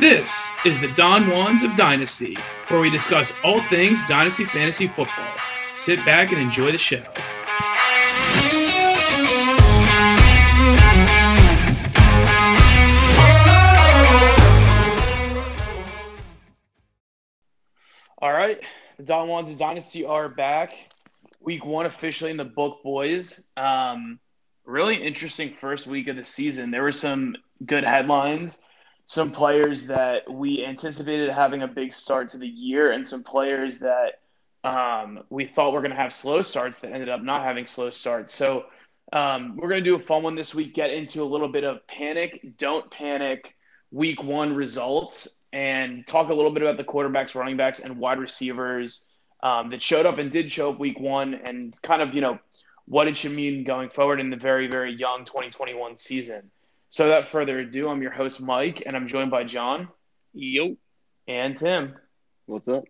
This is the Don Juans of Dynasty, where we discuss all things Dynasty Fantasy Football. Sit back and enjoy the show. All right, the Don Juans of Dynasty are back. Week one officially in the book, boys. Um, really interesting first week of the season. There were some good headlines, some players that we anticipated having a big start to the year, and some players that um, we thought were going to have slow starts that ended up not having slow starts. So um, we're going to do a fun one this week, get into a little bit of panic, don't panic, week one results, and talk a little bit about the quarterbacks, running backs, and wide receivers um, that showed up and did show up week one, and kind of, you know, what it should mean going forward in the very, very young 2021 season. So, without further ado, I'm your host, Mike, and I'm joined by John. Yo. And Tim. What's up?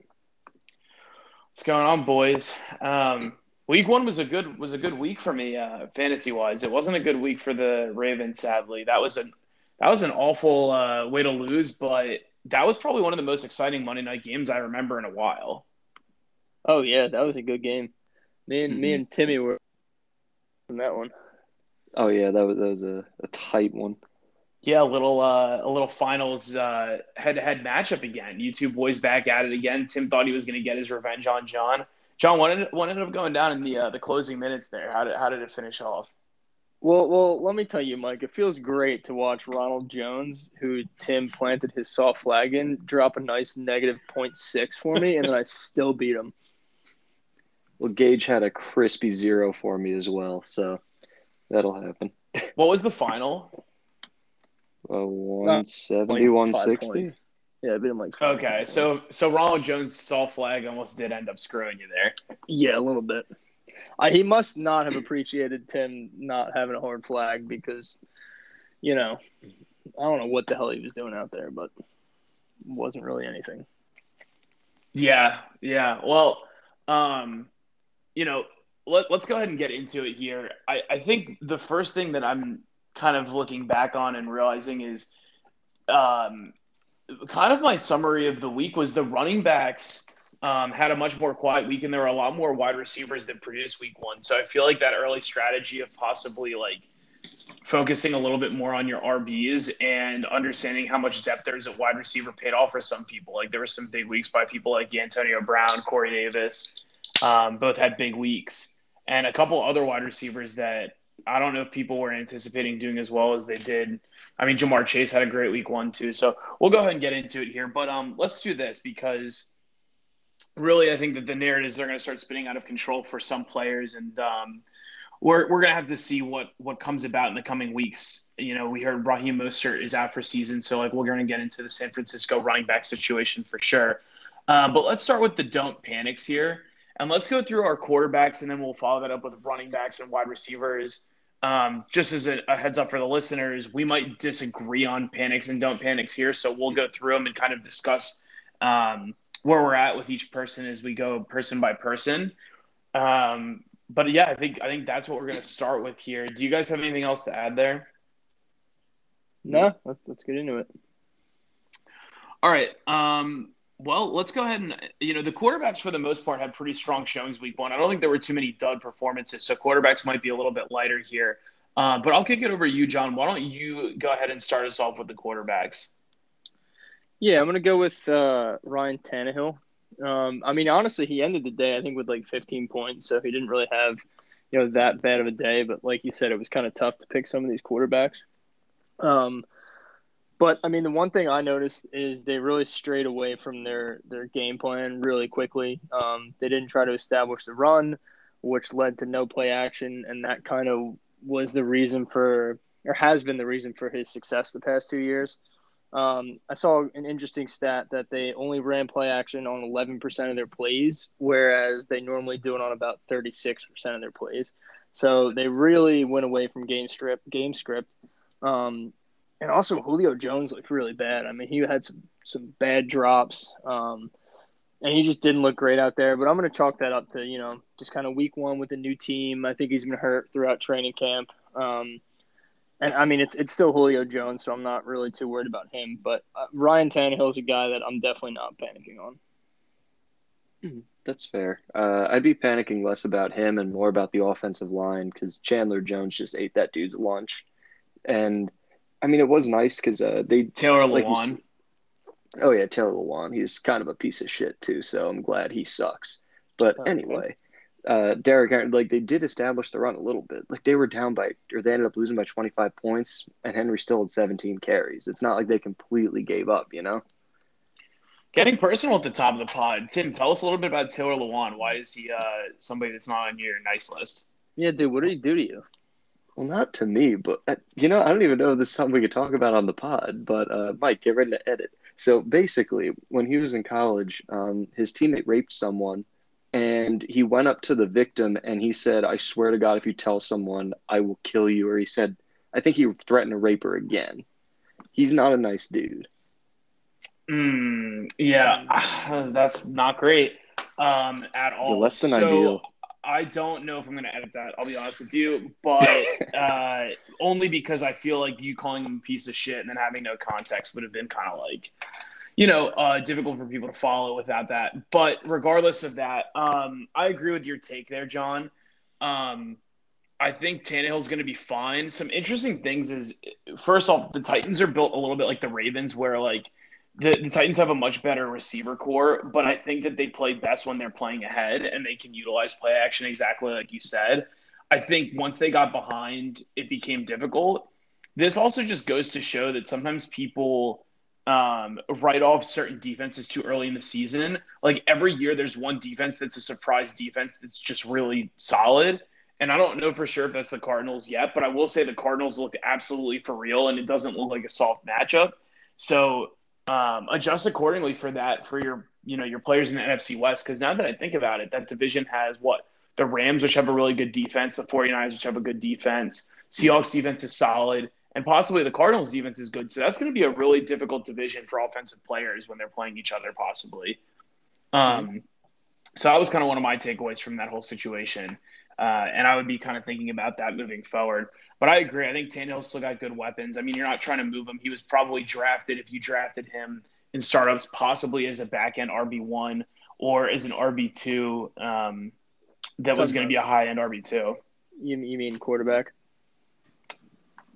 What's going on, boys? Um, week one was a good was a good week for me, uh, fantasy wise. It wasn't a good week for the Ravens, sadly. That was a that was an awful uh, way to lose, but that was probably one of the most exciting Monday night games I remember in a while. Oh yeah, that was a good game. Me and Mm-hmm. me and Timmy were in that one. Oh yeah, that was that was a, a tight one. Yeah, a little uh, a little finals uh, head-to-head matchup again. You two boys back at it again. Tim thought he was going to get his revenge on John. John, what ended, what ended up going down in the uh, the closing minutes there? How did how did it finish off? Well, well, let me tell you, Mike. It feels great to watch Ronald Jones, who Tim planted his soft flag in, drop a nice negative 0.6 for me, and then I still beat him. Well, Gage had a crispy zero for me as well, so that'll happen. What was the final? Uh, 170, 160. Yeah, I beat been like. Okay, points. so so Ronald Jones soft flag almost did end up screwing you there. yeah, a little bit. I, he must not have appreciated Tim not having a hard flag because, you know, I don't know what the hell he was doing out there, but wasn't really anything. Yeah, yeah. Well, um, you know, let, let's go ahead and get into it here. I, I think the first thing that I'm kind of looking back on and realizing is um, kind of my summary of the week was the running backs um, had a much more quiet week, and there were a lot more wide receivers that produced week one. So I feel like that early strategy of possibly like focusing a little bit more on your RBs and understanding how much depth there is at wide receiver paid off for some people. Like there were some big weeks by people like Antonio Brown, Corey Davis, um, both had big weeks, and a couple other wide receivers that I don't know if people were anticipating doing as well as they did. I mean, Ja'Marr Chase had a great week one too. So we'll go ahead and get into it here, but um, let's do this because really, I think that the narratives are going to start spinning out of control for some players, and um, we're we're going to have to see what what comes about in the coming weeks. You know, we heard Raheem Mostert is out for season, so like we're going to get into the San Francisco running back situation for sure. Uh, but let's start with the don't panics here, and let's go through our quarterbacks, and then we'll follow that up with running backs and wide receivers. Um, just as a, a heads up for the listeners, we might disagree on panics and don't panics here, so we'll go through them and kind of discuss um, where we're at with each person as we go person by person. Um, but yeah, I think I think that's what we're going to start with here. Do you guys have anything else to add there? No, let's, let's get into it. All right. Um, well, let's go ahead and you know the quarterbacks for the most part had pretty strong showings week one. I don't think there were too many dud performances, so quarterbacks might be a little bit lighter here. Uh, but I'll kick it over to you, John. Why don't you go ahead and start us off with the quarterbacks? Yeah, I'm gonna go with uh, Ryan Tannehill. Um, I mean, honestly, he ended the day I think with like 15 points, so he didn't really have you know that bad of a day. But like you said, it was kind of tough to pick some of these quarterbacks. Um, but I mean, the one thing I noticed is they really strayed away from their their game plan really quickly. Um, they didn't try to establish the run, which led to no play action, and that kind of was the reason for or has been the reason for his success the past two years. Um, I saw an interesting stat that they only ran play action on 11% of their plays, whereas they normally do it on about 36% of their plays. So they really went away from game script. Game script, um, and also Julio Jones looked really bad. I mean, he had some some bad drops, um, and he just didn't look great out there. But I'm going to chalk that up to you know just kind of week one with a new team. I think he's been hurt throughout training camp. Um, and I mean it's it's still Julio Jones, so I'm not really too worried about him. But uh, Ryan is a guy that I'm definitely not panicking on. That's fair. Uh, I'd be panicking less about him and more about the offensive line because Chandler Jones just ate that dude's lunch, and I mean it was nice because uh, they Taylor like Lewan. s- Oh yeah, Taylor Lewan. He's kind of a piece of shit too, so I'm glad he sucks. But Okay. anyway, uh, Derrick like they did establish the run a little bit. Like they were down by, or they ended up losing by 25 points, and Henry still had 17 carries. It's not like they completely gave up, you know. Getting personal at the top of the pod. Tim, tell us a little bit about Taylor Lewan. Why is he uh, somebody that's not on your nice list? Yeah, dude, what did he do to you? Well, not to me, but uh, you know, I don't even know if this is something we could talk about on the pod. But uh, Mike, get ready to edit. So basically, when he was in college, um, his teammate raped someone, and he went up to the victim and he said, "I swear to God, if you tell someone, I will kill you." Or he said, I think he threatened to rape her again. He's not a nice dude. Mm, yeah, that's not great um, at all. Less than so, ideal. I don't know if I'm going to edit that. I'll be honest with you, but uh, only because I feel like you calling him a piece of shit and then having no context would have been kind of like, you know, uh, difficult for people to follow without that. But regardless of that, um, I agree with your take there, John. Um, I think Tannehill's going to be fine. Some interesting things is, first off, the Titans are built a little bit like the Ravens, where like the, the Titans have a much better receiver corps, but I think that they play best when they're playing ahead and they can utilize play action exactly like you said. I think once they got behind, it became difficult. This also just goes to show that sometimes people um, write off certain defenses too early in the season. Like every year, there's one defense that's a surprise defense that's just really solid. And I don't know for sure if that's the Cardinals yet, but I will say the Cardinals looked absolutely for real, and it doesn't look like a soft matchup. So um, adjust accordingly for that for your you know your players in the NFC West. Because now that I think about it, that division has what the Rams, which have a really good defense, the 49ers, which have a good defense, Seahawks defense is solid, and possibly the Cardinals defense is good. So that's going to be a really difficult division for offensive players when they're playing each other, possibly. Um, so that was kind of one of my takeaways from that whole situation. Uh, and I would be kind of thinking about that moving forward. But I agree. I think Tannehill still got good weapons. I mean, you're not trying to move him. He was probably drafted if you drafted him in startups, possibly as a back end RB one or as an RB two. Um, that was going to be a high end RB two. You, you mean quarterback?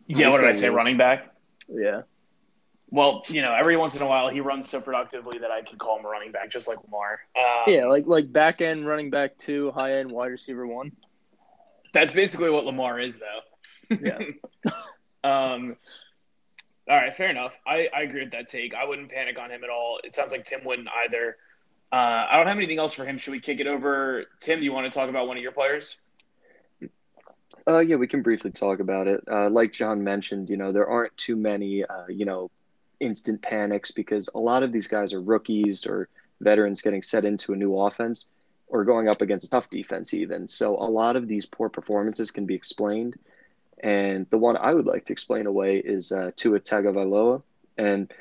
Yeah. What did I say? Running back. Yeah. Well, you know, every once in a while he runs so productively that I can call him a running back, just like Lamar. Um, Yeah, like like back end running back two, high end wide receiver one. That's basically what Lamar is, though. Yeah. um, all right, fair enough. I, I agree with that take. I wouldn't panic on him at all. It sounds like Tim wouldn't either. Uh, I don't have anything else for him. Should we kick it over? Tim, do you want to talk about one of your players? Uh, yeah, we can briefly talk about it. Uh, like John mentioned, you know, there aren't too many, uh, you know, instant panics because a lot of these guys are rookies or veterans getting set into a new offense or going up against tough defense, even. So a lot of these poor performances can be explained. And the one I would like to explain away is uh, Tua Tagovailoa. And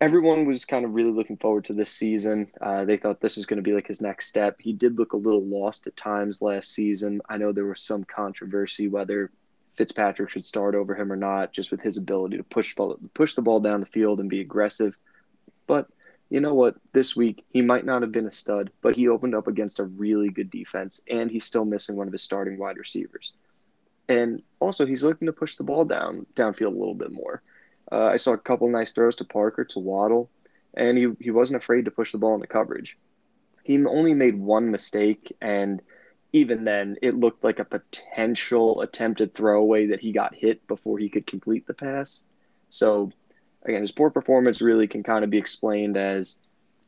everyone was kind of really looking forward to this season. Uh, they thought this was going to be like his next step. He did look a little lost at times last season. I know there was some controversy whether Fitzpatrick should start over him or not, just with his ability to push push the ball down the field and be aggressive. But you know what? This week he might not have been a stud, but he opened up against a really good defense, and he's still missing one of his starting wide receivers. And also, he's looking to push the ball down downfield a little bit more. Uh, I saw a couple nice throws to Parker, to Waddle, and he, he wasn't afraid to push the ball into coverage. He only made one mistake, and even then, it looked like a potential attempted throwaway that he got hit before he could complete the pass. So, again, his poor performance really can kind of be explained as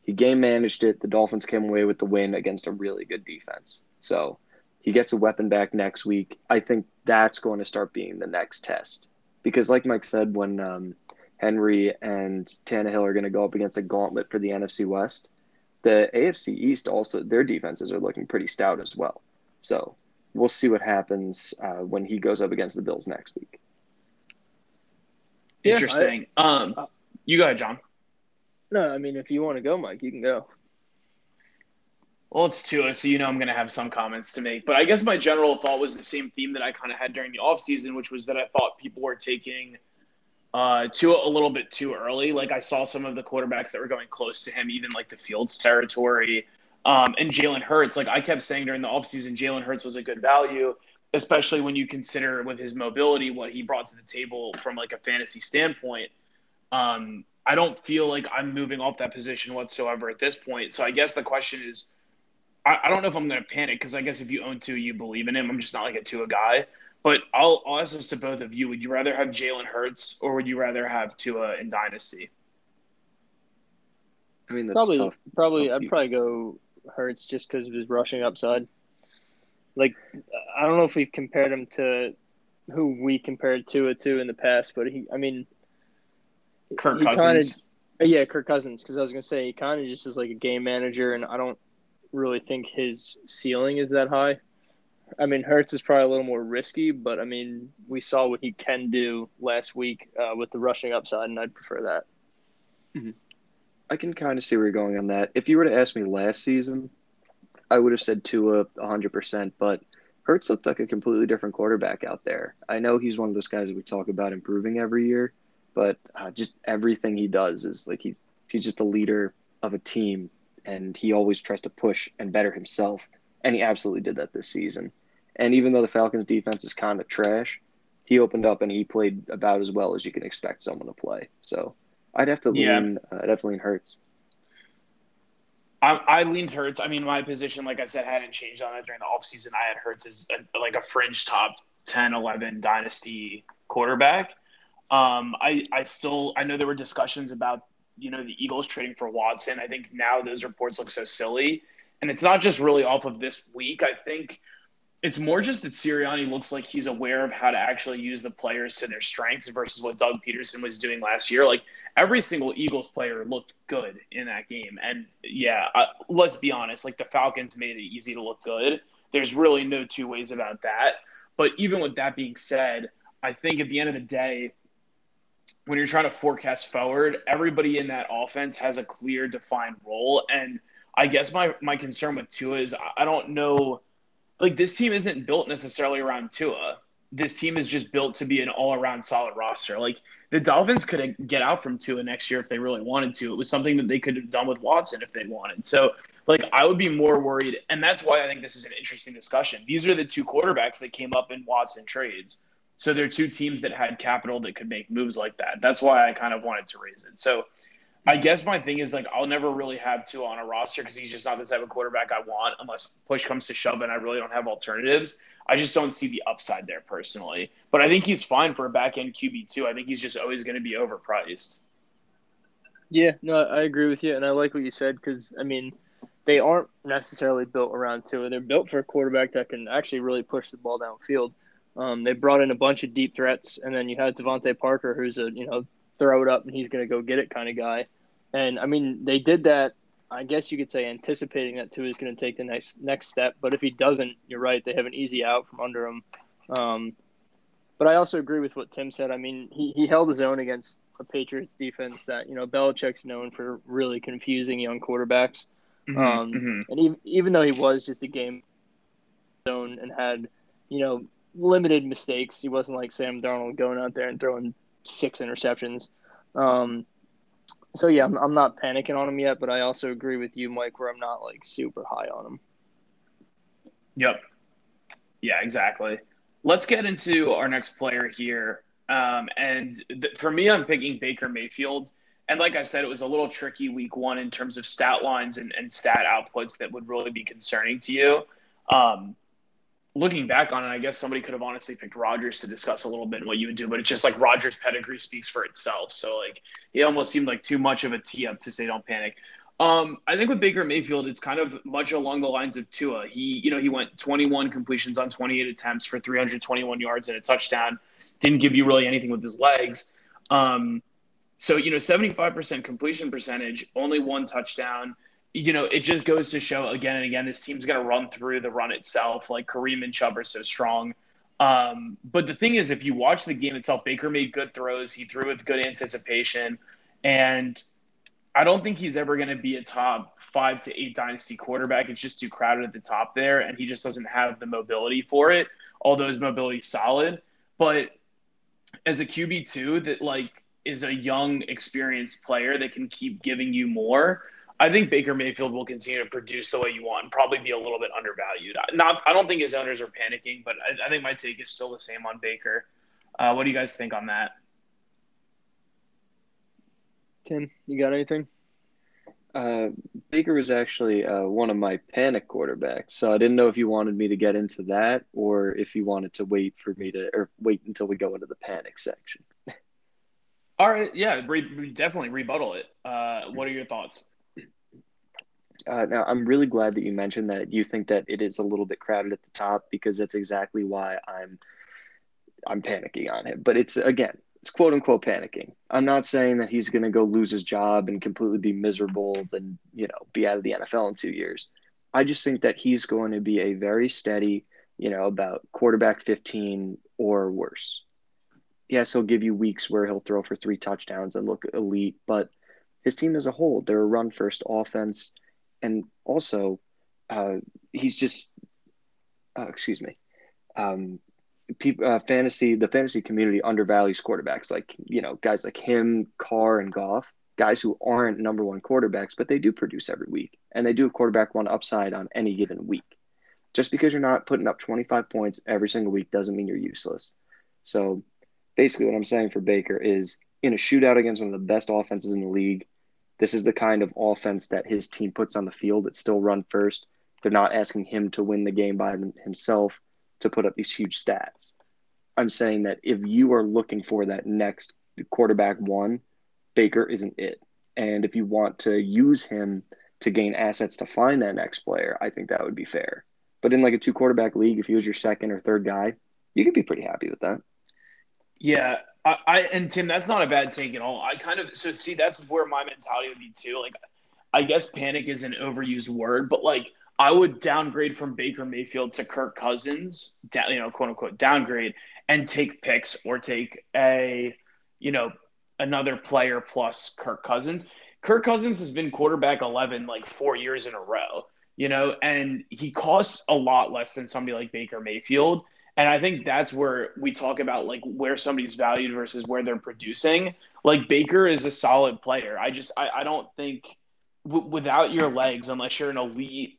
he game managed it. The Dolphins came away with the win against a really good defense. So, he gets a weapon back next week. I think that's going to start being the next test because, like Mike said, when um, Henry and Tannehill are going to go up against a gauntlet for the NFC West, the AFC East also their defenses are looking pretty stout as well. So we'll see what happens uh, when he goes up against the Bills next week. Yeah, Interesting. um, you go ahead, John. No, I mean if you want to go, Mike, you can go. Well, it's Tua, so you know I'm going to have some comments to make. But I guess my general thought was the same theme that I kind of had during the offseason, which was that I thought people were taking uh, Tua a little bit too early. Like I saw some of the quarterbacks that were going close to him, even like the Fields territory. Um, and Jalen Hurts, like I kept saying during the offseason, Jalen Hurts was a good value, especially when you consider with his mobility what he brought to the table from like a fantasy standpoint. Um, I don't feel like I'm moving off that position whatsoever at this point. So I guess the question is I, I don't know if I'm going to panic because I guess if you own Tua, you believe in him. I'm just not like a Tua guy. But I'll, I'll ask this to both of you: Would you rather have Jalen Hurts or would you rather have Tua in Dynasty? I mean, that's probably, tough. probably, Tough. I'd probably go Hurts just because of his rushing upside. Like, I don't know if we've compared him to who we compared Tua to in the past, but he, I mean, Kirk he kinda- Cousins. yeah, Kirk Cousins, because I was gonna say he kind of just is like a game manager, and I don't really think his ceiling is that high. I mean, Hurts is probably a little more risky, but I mean, we saw what he can do last week uh, with the rushing upside, and I'd prefer that. I can kind of see where you're going on that. If you were to ask me last season, I would have said Tua 100%, but Hurts looked like a completely different quarterback out there. I know he's one of those guys that we talk about improving every year, but uh, just everything he does is like he's he's just a leader of a team, and he always tries to push and better himself, and he absolutely did that this season. And even though the Falcons' defense is kind of trash, he opened up and he played about as well as you can expect someone to play. So I'd have to Yeah. lean. Uh, I'd have to lean Hurts. I, I leaned Hurts. I mean, my position, like I said, hadn't changed on it during the offseason. I had Hurts as a, like a fringe top 10, 11 dynasty quarterback. Um, I, I still, I know there were discussions about, you know, the Eagles trading for Watson. I think now those reports look so silly. And it's not just really off of this week. I think it's more just that Sirianni looks like he's aware of how to actually use the players to their strengths versus what Doug Pederson was doing last year. Like every single Eagles player looked good in that game. And yeah, uh, let's be honest, like the Falcons made it easy to look good. There's really no two ways about that. But even with that being said, I think at the end of the day, when you're trying to forecast forward, everybody in that offense has a clear, defined role. And I guess my my concern with Tua is I don't know, like this team isn't built necessarily around Tua. This team is just built to be an all around solid roster. Like the Dolphins could get out from Tua next year if they really wanted to. It was something that they could have done with Watson if they wanted. So like I would be more worried, and that's why I think this is an interesting discussion. These are the two quarterbacks that came up in Watson trades. So they're two teams that had capital that could make moves like that. That's why I kind of wanted to raise it. So I guess my thing is like I'll never really have Tua on a roster because he's just not the type of quarterback I want unless push comes to shove and I really don't have alternatives. I just don't see the upside there personally. But I think he's fine for a back end QB two. I think he's just always going to be overpriced. Yeah, no, I agree with you, and I like what you said because I mean, they aren't necessarily built around Tua. They're built for a quarterback that can actually really push the ball downfield. Um, they brought in a bunch of deep threats, and then you had DeVante Parker, who's a you know throw it up and he's going to go get it kind of guy. And I mean, they did that. I guess you could say anticipating that Tua is going to take the next next step. But if he doesn't, you're right. They have an easy out from under him. Um, but I also agree with what Tim said. I mean, he, he held his own against a Patriots defense that you know Belichick's known for really confusing young quarterbacks. Mm-hmm, Um, mm-hmm. And even, even though he was just a game zone and had, you know, limited mistakes, he wasn't like Sam Darnold going out there and throwing six interceptions. Um, so yeah, I'm, I'm not panicking on him yet, but I also agree with you, Mike, where I'm not like super high on him. Yep. Yeah, exactly. Let's get into our next player here. Um, and th- for me, I'm picking Baker Mayfield. And like I said, it was a little tricky week one in terms of stat lines and, and stat outputs that would really be concerning to you. Um, looking back on it, I guess somebody could have honestly picked Rodgers to discuss a little bit what you would do, but it's just like Rodgers' pedigree speaks for itself. So like it almost seemed like too much of a tee up to say don't panic. Um, I think with Baker Mayfield, it's kind of much along the lines of Tua. He, you know, he went 21 completions on 28 attempts for 321 yards and a touchdown. Didn't give you really anything with his legs. Um, so you know, 75% completion percentage, only one touchdown. You know, it just goes to show again and again this team's going to run through the run itself. Like Kareem and Chubb are so strong. Um, but the thing is, if you watch the game itself, Baker made good throws. He threw with good anticipation, and I don't think he's ever going to be a top five to eight dynasty quarterback. It's just too crowded at the top there, and he just doesn't have the mobility for it. Although his mobility solid, but as a QB two that like is a young, experienced player that can keep giving you more. I think Baker Mayfield will continue to produce the way you want and probably be a little bit undervalued. Not, I don't think his owners are panicking, but I, I think my take is still the same on Baker. Uh, what do you guys think on that? Tim, you got anything? Uh, Baker was actually uh, one of my panic quarterbacks, so I didn't know if you wanted me to get into that or if you wanted to wait for me to, or wait until we go into the panic section. All right, yeah, re- definitely rebuttal it. Uh, what are your thoughts? Uh, now, I'm really glad that you mentioned that you think that it is a little bit crowded at the top because that's exactly why I'm I'm panicking on him. But it's again, it's quote unquote panicking. I'm not saying that he's going to go lose his job and completely be miserable and, you know, be out of the NFL in two years. I just think that he's going to be a very steady, you know, about quarterback 15 or worse. Yes, he'll give you weeks where he'll throw for three touchdowns and look elite, but his team as a whole, they're a run first offense. And also, uh, he's just, uh, excuse me, um, people uh, fantasy the fantasy community undervalues quarterbacks. Like you know guys like him carr and goff guys who aren't number one quarterbacks but they do produce every week. And they do have quarterback one upside on any given week. Just because you're not putting up 25 points every single week doesn't mean you're useless. So basically what i'm saying for baker is in a shootout against one of the best offenses in the league this is the kind of offense that his team puts on the field that still run first they're not asking him to win the game by himself to put up these huge stats. I'm saying that if you are looking for that next quarterback one, Baker isn't it. And if you want to use him to gain assets to find that next player, I think that would be fair. But in like a two quarterback league, if he was your second or third guy, you could be pretty happy with that. Yeah, I, I, and Tim, that's not a bad take at all. I kind of so see that's where my mentality would be too. Like, I guess panic is an overused word, but like I would downgrade from Baker Mayfield to Kirk Cousins, down, you know, quote unquote downgrade, and take picks or take a, you know, another player plus Kirk Cousins. Kirk Cousins has been quarterback 11 like four years in a row, you know, and he costs a lot less than somebody like Baker Mayfield. And I think that's where we talk about like where somebody's valued versus where they're producing. Like Baker is a solid player. I just, I, I don't think w- without your legs, unless you're an elite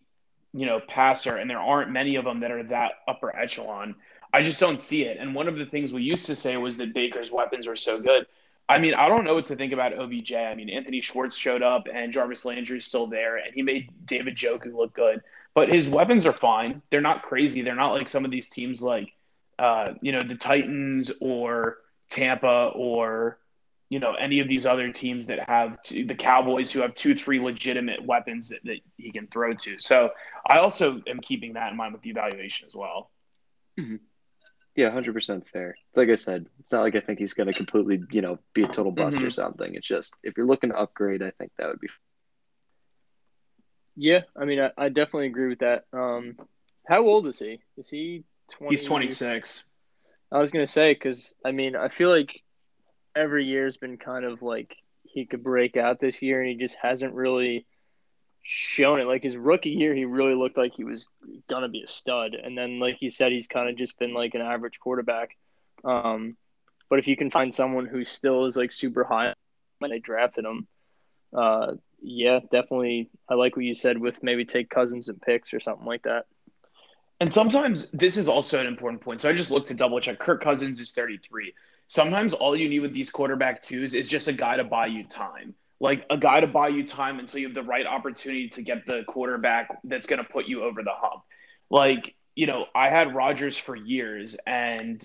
you know, passer, and there aren't many of them that are that upper echelon. I just don't see it. And one of the things we used to say was that Baker's weapons were so good. I mean, I don't know what to think about OBJ. I mean, Anthony Schwartz showed up and Jarvis Landry's still there, and he made David Njoku look good. But his weapons are fine. They're not crazy. They're not like some of these teams like, uh, you know, the Titans or Tampa or you know any of these other teams that have two, the Cowboys who have two three legitimate weapons that, that, he can throw to. So I also am keeping that in mind with the evaluation as well. Mm-hmm. Yeah, hundred percent fair. Like I said, it's not like I think he's going to completely you know be a total bust mm-hmm. or something. It's just if you're looking to upgrade, I think that would be. Yeah, I mean, I, I definitely agree with that. Um, how old is he? Is he 20? He's 26. I was going to say, because, I mean, I feel like every year's been kind of like he could break out this year, and he just hasn't really shown it. Like his rookie year, he really looked like he was gonna be a stud, and then like you said, he's kind of just been like an average quarterback. Um, but if you can find someone who still is like super high when they drafted him, uh, yeah, definitely. I like what you said with maybe take Cousins and picks or something like that. And sometimes this is also an important point. So I just looked to double check. Kirk Cousins is 33 sometimes all you need with these quarterback twos is just a guy to buy you time. Like a guy to buy you time until you have the right opportunity to get the quarterback that's going to put you over the hump. Like, you know, I had Rodgers for years and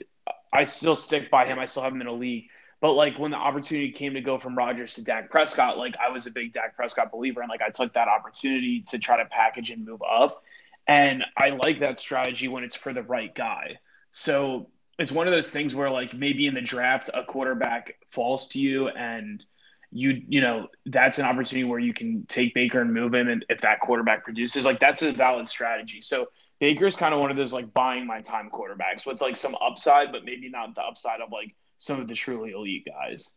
I still stick by him. I still have him in a league. But like when the opportunity came to go from Rodgers to Dak Prescott, like I was a big Dak Prescott believer and like I took that opportunity to try to package and move up. And I like that strategy when it's for the right guy. So it's one of those things where like maybe in the draft a quarterback falls to you and you you know that's an opportunity where you can take Baker and move him and if that quarterback produces like that's a valid strategy. So Baker's kind of one of those like buying my time quarterbacks with like some upside but maybe not the upside of like some of the truly elite guys.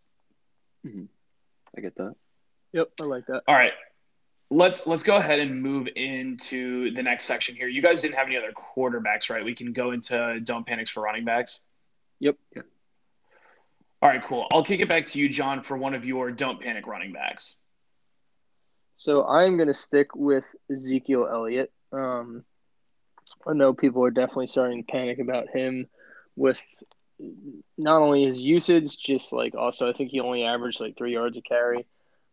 Mm-hmm. I get that. Yep, I like that. All right. Let's let's go ahead and move into the next section here. You guys didn't have any other quarterbacks, right? We can go into don't panics for running backs. Yep. Yep. All right, cool. I'll kick it back to you, John, for one of your don't panic running backs. So I'm going to stick with Ezekiel Elliott. Um, I know people are definitely starting to panic about him with not only his usage, just like also I think he only averaged like three yards a carry.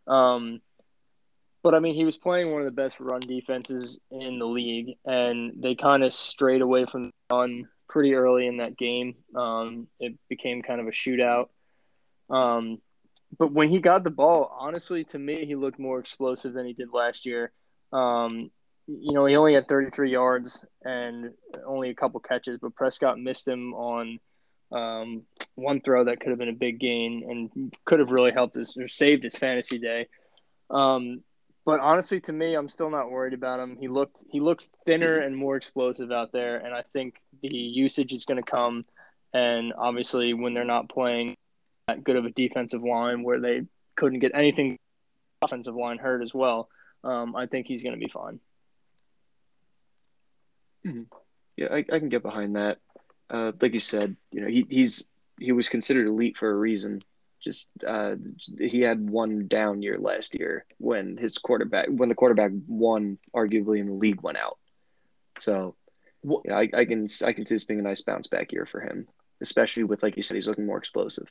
Um, but I mean, he was playing one of the best run defenses in the league, and they kind of strayed away from the run pretty early in that game. Um, it became kind of a shootout. Um, but when he got the ball, honestly, to me, he looked more explosive than he did last year. Um, you know, he only had 33 yards and only a couple catches, but Prescott missed him on um, one throw that could have been a big gain and could have really helped us or saved his fantasy day. Um, but honestly, to me, I'm still not worried about him. He looked he looks thinner and more explosive out there, and I think the usage is going to come. And obviously, when they're not playing that good of a defensive line, where they couldn't get anything offensive line hurt as well, um, I think he's going to be fine. Mm-hmm. Yeah, I, I can get behind that. Uh, like you said, you know, he, he's he was considered elite for a reason. Just uh, he had one down year last year when his quarterback when the quarterback one arguably in the league went out. So yeah, I, I can I can see this being a nice bounce back year for him, especially with like you said, he's looking more explosive.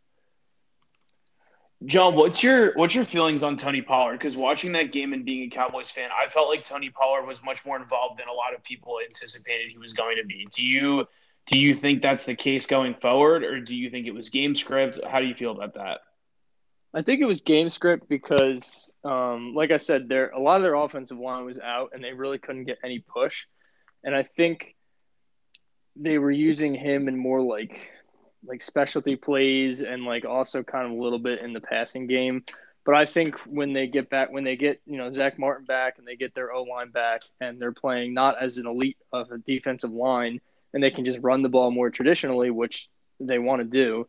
John, what's your what's your feelings on Tony Pollard? Because watching that game and being a Cowboys fan, I felt like Tony Pollard was much more involved than a lot of people anticipated he was going to be. Do you do you think that's the case going forward, or do you think it was game script? How do you feel about that? I think it was game script because, um, like I said, there a lot of their offensive line was out, and they really couldn't get any push. And I think they were using him in more like like specialty plays and like also kind of a little bit in the passing game. But I think when they get back, when they get you know Zack Martin back and they get their O line back, and they're playing not as an elite of a defensive line, and they can just run the ball more traditionally, which they want to do.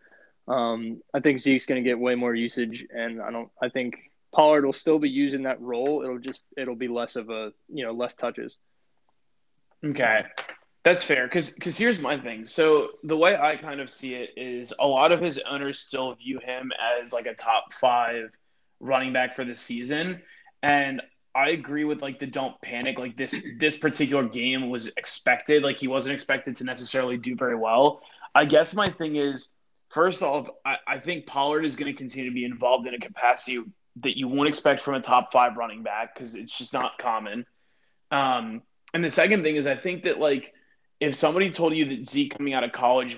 Um, I think Zeke's going to get way more usage, and I don't. I think Pollard will still be using that role. It'll just it'll be less of a you know less touches. Okay. That's fair because because here's my thing. So the way I kind of see it is a lot of his owners still view him as like a top five running back for the season, and I agree with like the don't panic. Like this this particular game was expected. Like he wasn't expected to necessarily do very well. I guess my thing is first off, I, I think Pollard is going to continue to be involved in a capacity that you won't expect from a top five running back because it's just not common. Um, and the second thing is I think that like if somebody told you that Zeke coming out of college,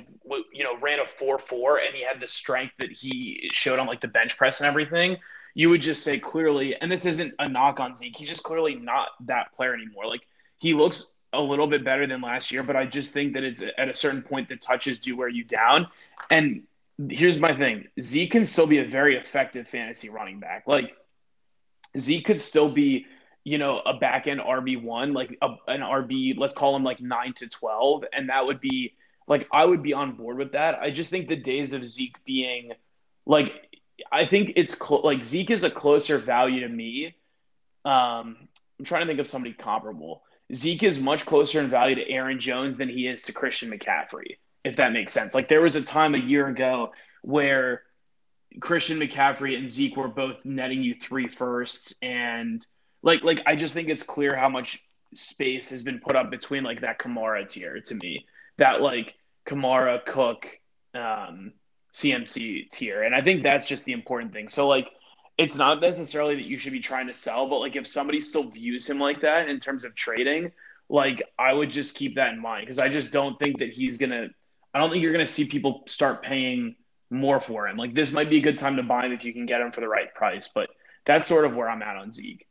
you know, ran a four four and he had the strength that he showed on like the bench press and everything, you would just say clearly. And this isn't a knock on Zeke; he's just clearly not that player anymore. Like he looks a little bit better than last year, but I just think that it's at a certain point the touches do wear you down. And here's my thing: Zeke can still be a very effective fantasy running back. Like Zeke could still be you know, a back end RB1, like a, an RB, let's call him like nine to 12. And that would be like, I would be on board with that. I just think the days of Zeke being like, I think it's cl- like Zeke is a closer value to me. Um, I'm trying to think of somebody comparable. Zeke is much closer in value to Aaron Jones than he is to Christian McCaffrey, if that makes sense. Like there was a time a year ago where Christian McCaffrey and Zeke were both netting you three firsts and like like I just think it's clear how much space has been put up between like that Kamara tier to me. That like Kamara, Cook, um, CMC tier. And I think that's just the important thing. So like it's not necessarily that you should be trying to sell, but like if somebody still views him like that in terms of trading, like I would just keep that in mind because I just don't think that he's gonna I don't think you're gonna see people start paying more for him. Like this might be a good time to buy him if you can get him for the right price, but that's sort of where I'm at on Zeke.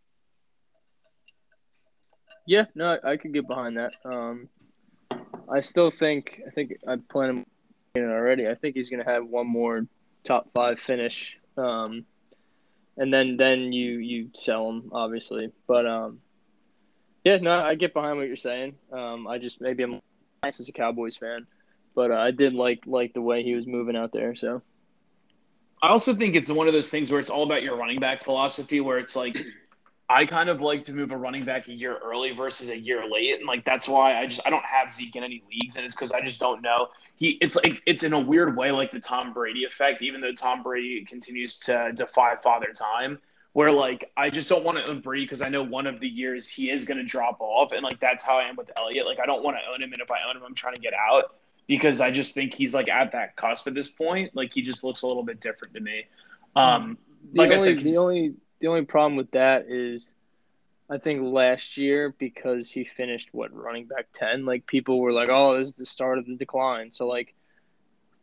Yeah, no, I could get behind that. Um, I still think I think I'd plan him already. I think he's going to have one more top five finish, um, and then then you you sell him obviously. But um, yeah, no, I get behind what you're saying. Um, I just maybe I'm nice as a Cowboys fan, but uh, I did like like the way he was moving out there. So I also think it's one of those things where it's all about your running back philosophy, where it's like I kind of like to move a running back a year early versus a year late, and like that's why I just I don't have Zeke in any leagues, and it's because I just don't know. He it's like it's in a weird way like the Tom Brady effect, even though Tom Brady continues to defy father time. Where like I just don't want to own Brady because I know one of the years he is going to drop off, and like that's how I am with Elliott. Like I don't want to own him, and if I own him, I'm trying to get out because I just think he's like at that cusp at this point. Like he just looks a little bit different to me. Um, the like only, I said, the only the only problem with that is I think last year because he finished what running back 10 like people were like oh this is the start of the decline. So like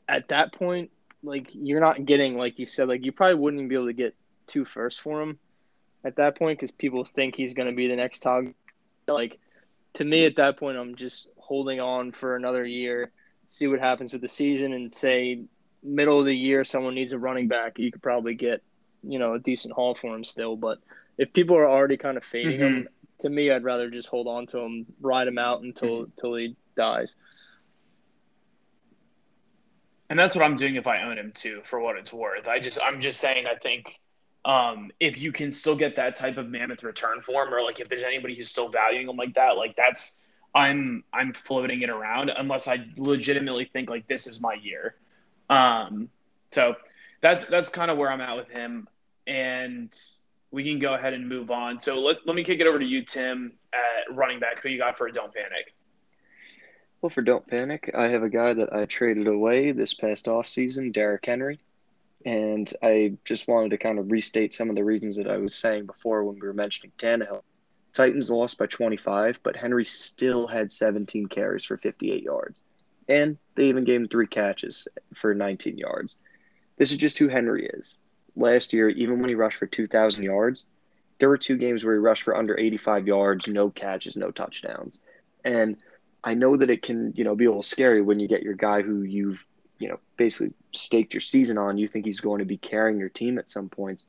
at that point like you're not getting like you said like you probably wouldn't be able to get two first for him at that point because people think he's going to be the next tog like to me at that point I'm just holding on for another year see what happens with the season and say middle of the year someone needs a running back you could probably get you know a decent haul for him still. But if people are already kind of fading mm-hmm. him, to me, I'd rather just hold on to him, ride him out until until he dies. And that's what I'm doing if I own him too, for what it's worth. I just I'm just saying I think um, if you can still get that type of mammoth return for him, or like if there's anybody who's still valuing him like that, like that's I'm I'm floating it around unless I legitimately think like this is my year. Um, so that's that's kind of where I'm at with him, and we can go ahead and move on. So let, let me kick it over to you, Tim, at running back. Who you got for Don't Panic? Well, for Don't Panic, I have a guy that I traded away this past off season, Derrick Henry. And I just wanted to kind of restate some of the reasons that I was saying before when we were mentioning Tannehill. Titans lost by 25, but Henry still had 17 carries for 58 yards. And they even gave him three catches for 19 yards. This is just who Henry is. Last year, even when he rushed for 2,000 yards, there were two games where he rushed for under 85 yards, no catches, no touchdowns. And I know that it can, you know, be a little scary when you get your guy who you've, you know, basically staked your season on. You think he's going to be carrying your team at some points.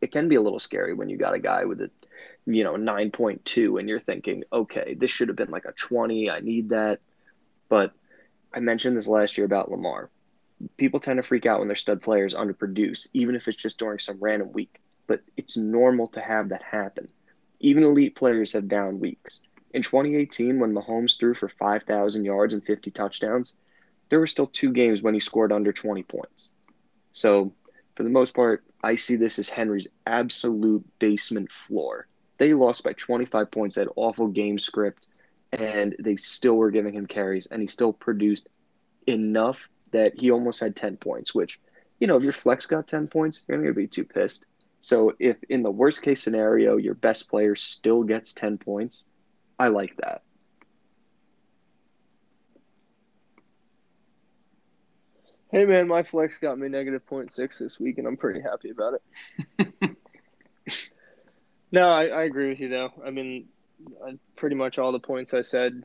It can be a little scary when you got a guy with a, you know, 9.2 and you're thinking, okay, this should have been like a 20. I need that. But I mentioned this last year about Lamar people tend to freak out when their stud players underproduce, even if it's just during some random week. But it's normal to have that happen. Even elite players have down weeks. In 2018, when Mahomes threw for 5,000 yards and 50 touchdowns, there were still two games when he scored under 20 points. So, for the most part, I see this as Henry's absolute basement floor. They lost by 25 points, that awful game script, and they still were giving him carries, and he still produced enough that he almost had 10 points, which, you know, if your flex got 10 points, you're going to be too pissed. So if in the worst case scenario, your best player still gets 10 points, I like that. Hey man, my flex got me negative 0.6 this week, and I'm pretty happy about it. no, I, I agree with you though. I mean, pretty much all the points I said.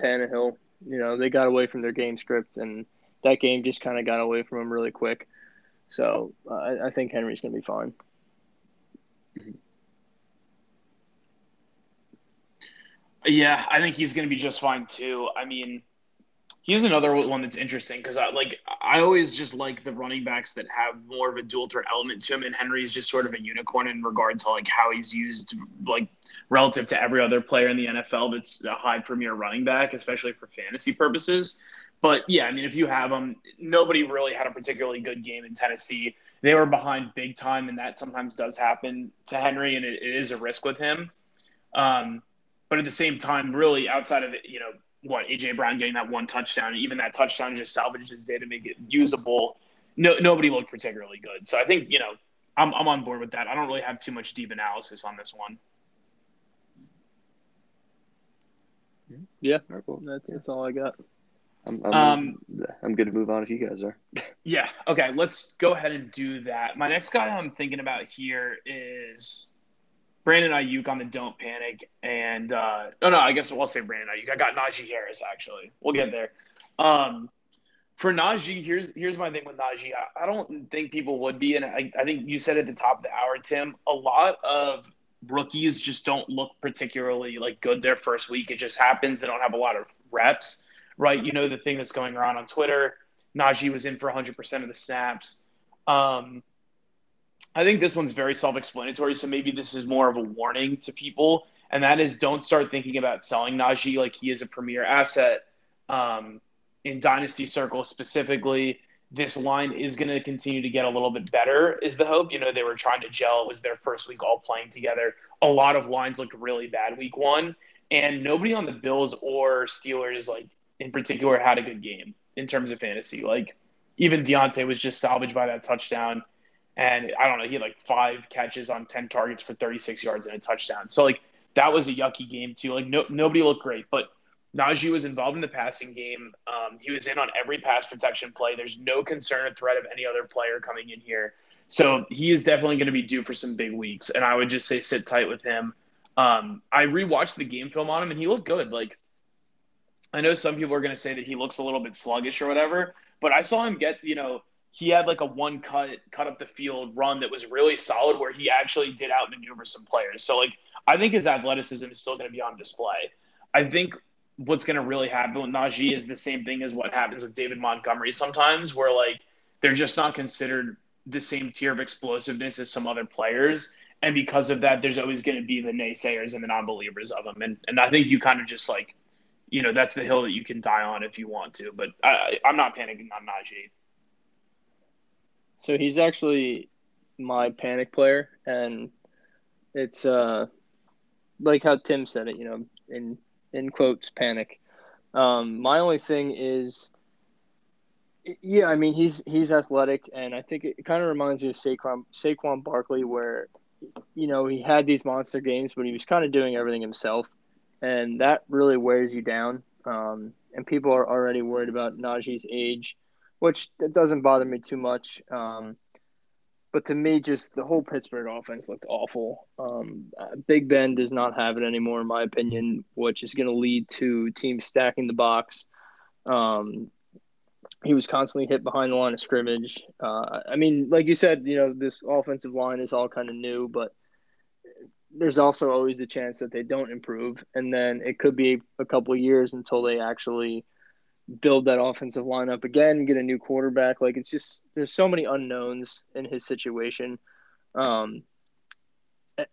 Tannehill, you know, they got away from their game script, and that game just kind of got away from him really quick. So uh, I, I think Henry's going to be fine. Yeah, I think he's going to be just fine too. I mean, he's another one that's interesting because I like I always just like the running backs that have more of a dual threat element to him, and Henry's just sort of a unicorn in regards to like how he's used like relative to every other player in the NFL that's a high premier running back, especially for fantasy purposes. But yeah, I mean, if you have them, nobody really had a particularly good game in Tennessee. They were behind big time, and that sometimes does happen to Henry, and it, it is a risk with him. Um, but at the same time, really outside of you know, what AJ Brown getting that one touchdown, even that touchdown just salvaged his day to make it usable. No, nobody looked particularly good. So I think you know I'm I'm on board with that. I don't really have too much deep analysis on this one. Yeah, that's that's all I got. I'm, I'm, um, I'm good to move on if you guys are. yeah. Okay. Let's go ahead and do that. My next guy I'm thinking about here is Brandon Aiyuk on the don't panic. And, uh, no, no, I guess we'll say Brandon Aiyuk. I got Najee Harris, actually. We'll get there. Um, for Najee, here's here's my thing with Najee. I, I don't think people would be, and I, I think you said at the top of the hour, Tim. A lot of rookies just don't look particularly like good their first week. It just happens. They don't have a lot of reps right? You know the thing that's going around on Twitter. Najee was in for 100% of the snaps. Um, I think this one's very self-explanatory, so maybe this is more of a warning to people, and that is don't start thinking about selling Najee like he is a premier asset um, in dynasty circles specifically. This line is going to continue to get a little bit better, is the hope. You know, they were trying to gel. It was their first week all playing together. A lot of lines looked really bad week one, and nobody on the Bills or Steelers, like in particular, had a good game in terms of fantasy. Like even Diontae was just salvaged by that touchdown. And I don't know, he had like five catches on 10 targets for 36 yards and a touchdown. So, like, that was a yucky game, too. Like, no, nobody looked great, but Najee was involved in the passing game. Um, he was in on every pass protection play. There's no concern or threat of any other player coming in here. So, he is definitely going to be due for some big weeks. And I would just say sit tight with him. Um, I rewatched the game film on him, and he looked good. Like, I know some people are going to say that he looks a little bit sluggish or whatever, but I saw him get, you know, he had like a one cut, cut up the field run that was really solid where he actually did outmaneuver some players. So, like, I think his athleticism is still going to be on display. I think what's going to really happen with Najee is the same thing as what happens with David Montgomery sometimes, where like they're just not considered the same tier of explosiveness as some other players. And because of that, there's always going to be the naysayers and the non believers of them. And, and I think you kind of just like you know that's the hill that you can die on if you want to. But I, I'm not panicking on Najee. So he's actually my panic player, and it's uh like how Tim said it, you know, in in quotes, panic. Um, my only thing is, yeah, I mean he's he's athletic, and I think it kind of reminds me of Saquon Saquon Barkley, where you know he had these monster games, but he was kind of doing everything himself and that really wears you down. Um, and people are already worried about Najee's age, which that doesn't bother me too much. Um, but to me, just the whole Pittsburgh offense looked awful. Um, Big Ben does not have it anymore, in my opinion, which is going to lead to teams stacking the box. Um, he was constantly hit behind the line of scrimmage. Uh, I mean, like you said, you know, this offensive line is all kind of new, but there's also always the chance that they don't improve, and then it could be a couple years until they actually build that offensive lineup again, get a new quarterback. Like it's just there's so many unknowns in his situation. Um,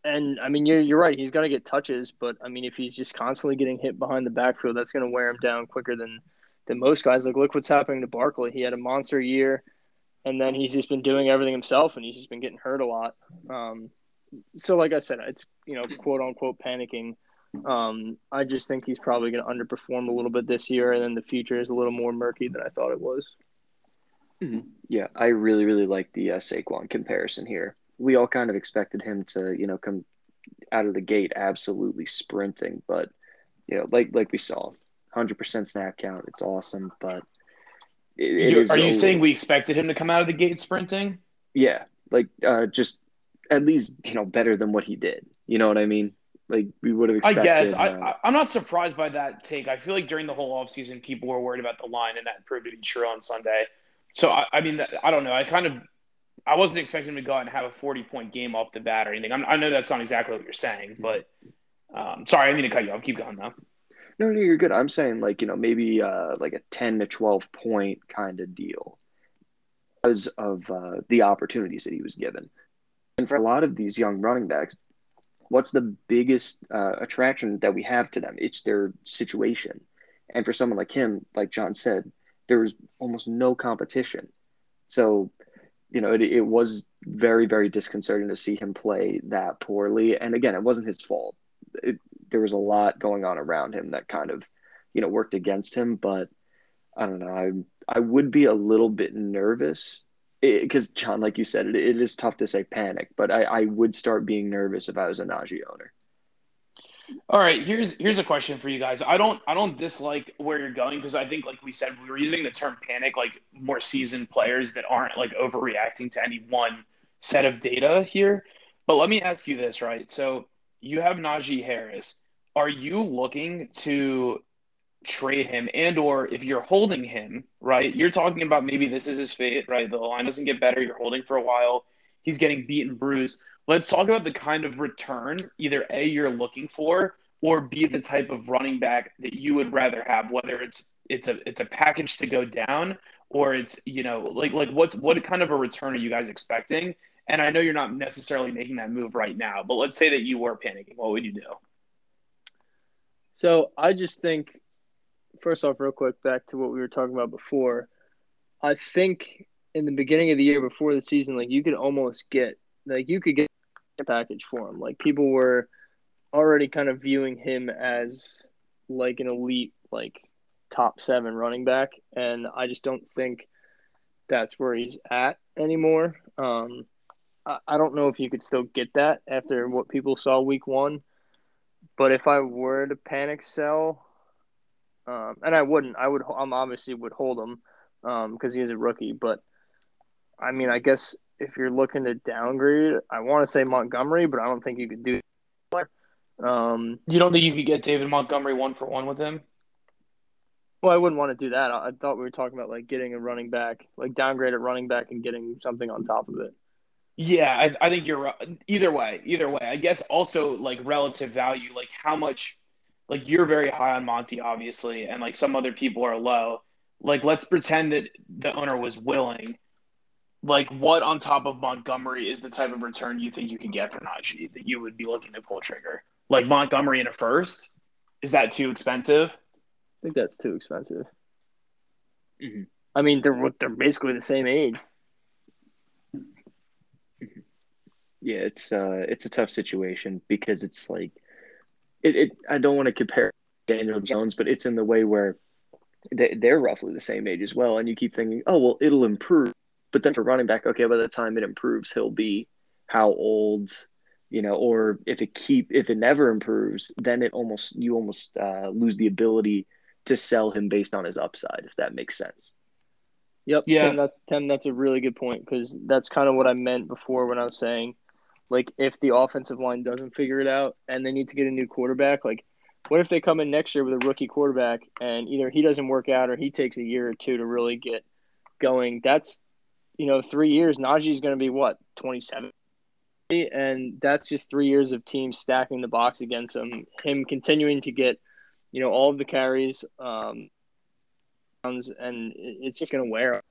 and I mean, you're you're right. He's gonna get touches, but I mean, if he's just constantly getting hit behind the backfield, that's gonna wear him down quicker than than most guys. Like, look what's happening to Barkley. He had a monster year, and then he's just been doing everything himself, and he's just been getting hurt a lot. Um, so like I said, it's you know quote unquote panicking. Um, I just think he's probably going to underperform a little bit this year, and then the future is a little more murky than I thought it was. Mm-hmm. Yeah, I really really like the uh, Saquon comparison here. We all kind of expected him to you know come out of the gate absolutely sprinting, but you know like like we saw, hundred percent snap count. It's awesome, but it, it are you saying we expected him to come out of the gate sprinting? Yeah, like uh, just at least you know better than what he did. You know what I mean? Like we would have expected. I guess uh, I, I'm not surprised by that take. I feel like during the whole offseason, people were worried about the line, and that proved to be true on Sunday. So I, I mean, I don't know. I kind of I wasn't expecting him to go out and have a 40 point game off the bat or anything. I'm, i know that's not exactly what you're saying, but um, sorry, I mean to cut you off. Keep going though. No, no, you're good. I'm saying like you know maybe uh, like a 10 to 12 point kind of deal because of uh, the opportunities that he was given. And for a lot of these young running backs, what's the biggest uh, attraction that we have to them? It's their situation. And for someone like him, like John said, there was almost no competition. So, you know, it, it was very, very disconcerting to see him play that poorly. And again, it wasn't his fault. It, there was a lot going on around him that kind of, you know, worked against him. But I don't know. I I would be a little bit nervous because John, like you said, it, it is tough to say panic, but I, I would start being nervous if I was a Najee owner. All right, here's here's a question for you guys. I don't I don't dislike where you're going because I think like we said we were using the term panic like more seasoned players that aren't like overreacting to any one set of data here. But let me ask you this, right? So you have Najee Harris. Are you looking to trade him and or if you're holding him right you're talking about maybe this is his fate right the line doesn't get better you're holding for a while he's getting beaten bruised let's talk about the kind of return either a you're looking for or b the type of running back that you would rather have whether it's it's a it's a package to go down or it's you know like like what's what kind of a return are you guys expecting? And I know you're not necessarily making that move right now, but let's say that you were panicking. What would you do? So I just think, first off, real quick, back to what we were talking about before. I think in the beginning of the year before the season, like you could almost get like you could get a package for him. Like people were already kind of viewing him as like an elite, like top seven running back, and I just don't think that's where he's at anymore. Um, I, I don't know if you could still get that after what people saw week one, but if I were to panic sell, um, and I wouldn't, I would, I'm obviously would hold him because um, he is a rookie, but I mean, I guess if you're looking to downgrade, I want to say Montgomery, but I don't think you could do. Um, you don't think you could get David Montgomery one for one with him? Well, I wouldn't want to do that. I thought we were talking about like getting a running back, like downgrade a running back and getting something on top of it. Yeah, I, I think you're right. Either way, either way. I guess also like relative value, like how much, like you're very high on Monty, obviously, and like some other people are low. Like let's pretend that the owner was willing like what on top of Montgomery is the type of return you think you can get for Najee that you would be looking to pull trigger? Like Montgomery in a first, is that too expensive? I think that's too expensive. Mm-hmm. I mean, they're they're basically the same age. Mm-hmm. Yeah, it's uh, it's a tough situation because it's like, it. it I don't want to compare Daniel Jones, but it's in the way where they, they're roughly the same age as well, and you keep thinking, oh well, it'll improve but then for running back, okay, by the time it improves, he'll be how old, you know, or if it keep if it never improves, then it almost you almost uh, lose the ability to sell him based on his upside, if that makes sense. Yep. Yeah. Tim, that, Tim that's a really good point because that's kind of what I meant before when I was saying, like, if the offensive line doesn't figure it out and they need to get a new quarterback, like, what if they come in next year with a rookie quarterback and either he doesn't work out or he takes a year or two to really get going? That's you know, three years, Najee's going to be what, 27? And that's just three years of teams stacking the box against him. Him continuing to get, you know, all of the carries, um, and it's just going to wear.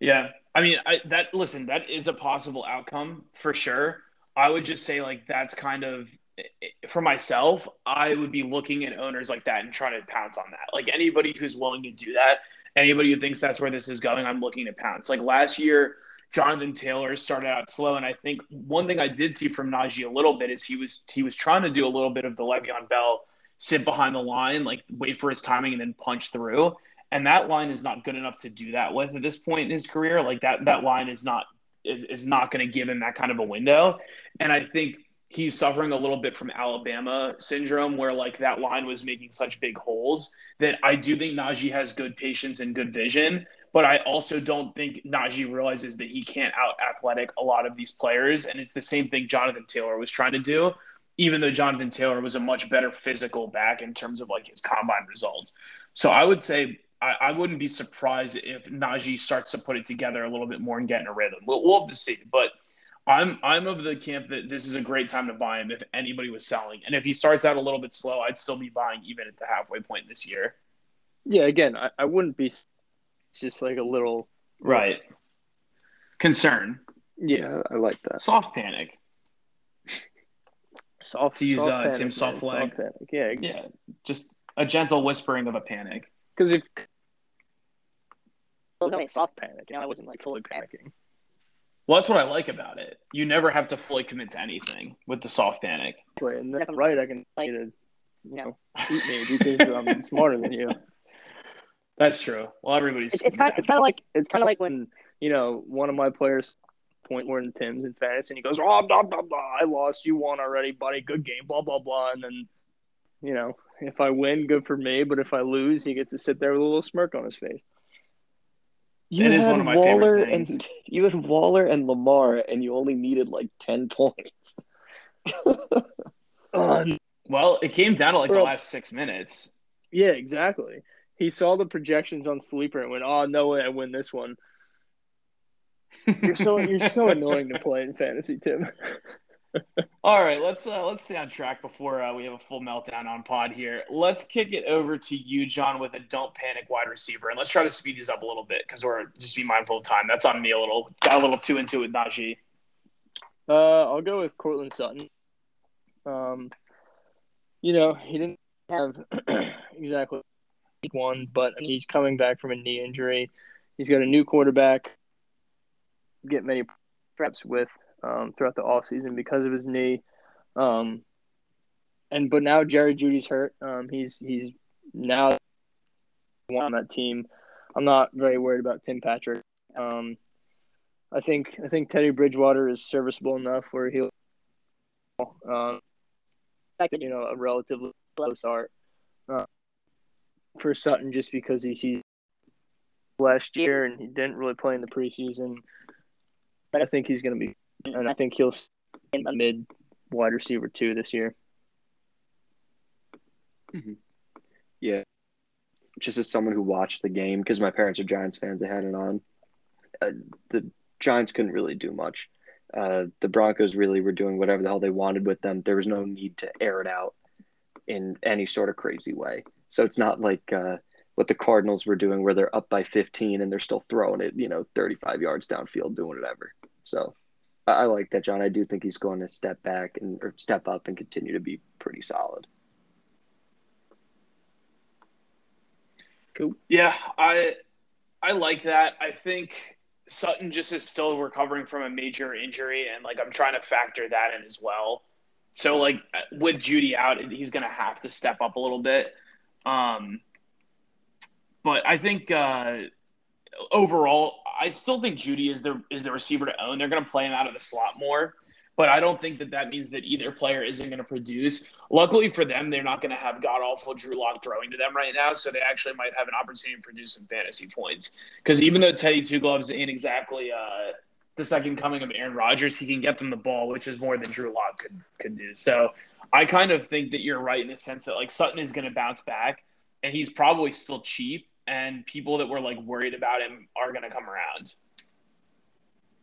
Yeah, I mean, I, that listen, that is a possible outcome for sure. I would just say like that's kind of eh, eh, for myself. I would be looking at owners like that and trying to pounce on that. Like anybody who's willing to do that, anybody who thinks that's where this is going, I'm looking to pounce. Like last year, Jonathan Taylor started out slow, and I think one thing I did see from Najee a little bit is he was he was trying to do a little bit of the Le'Veon Bell sit behind the line, like wait for his timing and then punch through. And that line is not good enough to do that with at this point in his career. Like that that line is not is, is not going to give him that kind of a window. And I think he's suffering a little bit from Alabama syndrome, where like that line was making such big holes that I do think Najee has good patience and good vision, but I also don't think Najee realizes that he can't out athletic a lot of these players. And it's the same thing Jonathan Taylor was trying to do, even though Jonathan Taylor was a much better physical back in terms of like his combine results. So I would say I, I wouldn't be surprised if Najee starts to put it together a little bit more and get in a rhythm. We'll, we'll have to see. But I'm I'm of the camp that this is a great time to buy him if anybody was selling. And if he starts out a little bit slow, I'd still be buying even at the halfway point this year. Yeah, again, I, I wouldn't be it's just like a little right concern. Yeah, I like that. Soft panic. Soft to use soft uh, panic, Tim Softleg. Soft. Yeah, yeah, just a gentle whispering of a panic. Because if was only soft panic, you know, I wasn't like fully panicking. Well, that's what I like about it. You never have to fully commit to anything with the soft panic. And that's right. I can like to, you know, eat me because I'm smarter than you. That's true. Well, everybody's. It's, it's kind. Of, it's kind of like it's kind of like when you know one of my players point where in Tim's in fantasy, and he goes, "Oh, blah blah blah! I lost. You won already, buddy. Good game. Blah blah blah." And then, you know, if I win, good for me. But if I lose, he gets to sit there with a little smirk on his face. You had Waller and you had Waller and Lamar, and you only needed like ten points. um, well, it came down to like bro, the last six minutes. Yeah, exactly. He saw the projections on Sleeper and went, "Oh no way, I win this one." You're so you're so annoying to play in fantasy, Tim. All right, let's uh, let's stay on track before uh, we have a full meltdown on pod here. Let's kick it over to you, John, with a don't panic wide receiver, and let's try to speed these up a little bit because we're just be mindful of time. That's on me a little. Got a little too into it, Najee. Uh, I'll go with Courtland Sutton. Um, you know, he didn't have exactly one, but he's coming back from a knee injury. He's got a new quarterback. Get many reps with um, throughout the offseason because of his knee. Um, and but now Jerry Jeudy's hurt. Um, he's he's now on that team. I'm not very worried about Tim Patrick. Um, I think I think Teddy Bridgewater is serviceable enough where he'll um, you know a relatively low start uh, for Sutton just because he's, sees last year and he didn't really play in the preseason. But I think he's going to be, and I think he'll in a mid wide receiver too this year. Mm-hmm. Yeah, just as someone who watched the game because my parents are Giants fans, they had it on. Uh, the Giants couldn't really do much. Uh, the Broncos really were doing whatever the hell they wanted with them. There was no need to air it out in any sort of crazy way. So it's not like uh, what the Cardinals were doing, where they're up by 15 and they're still throwing it, you know, 35 yards downfield, doing whatever. So I, I like that, John. I do think he's going to step back and or step up and continue to be pretty solid. Cool. Yeah, I I like that. I think Sutton just is still recovering from a major injury, and like I'm trying to factor that in as well. So like with Jeudy out, he's going to have to step up a little bit. Um, but I think uh, overall, I still think Jeudy is the is the receiver to own. They're going to play him out of the slot more, but I don't think that that means that either player isn't going to produce. Luckily for them, they're not going to have god awful Drew Lock throwing to them right now, so they actually might have an opportunity to produce some fantasy points. Because even though Teddy Two Gloves ain't exactly uh, the second coming of Aaron Rodgers, he can get them the ball, which is more than Drew Lock could could do. So I kind of think that you're right in the sense that like Sutton is going to bounce back, and he's probably still cheap and people that were like worried about him are going to come around.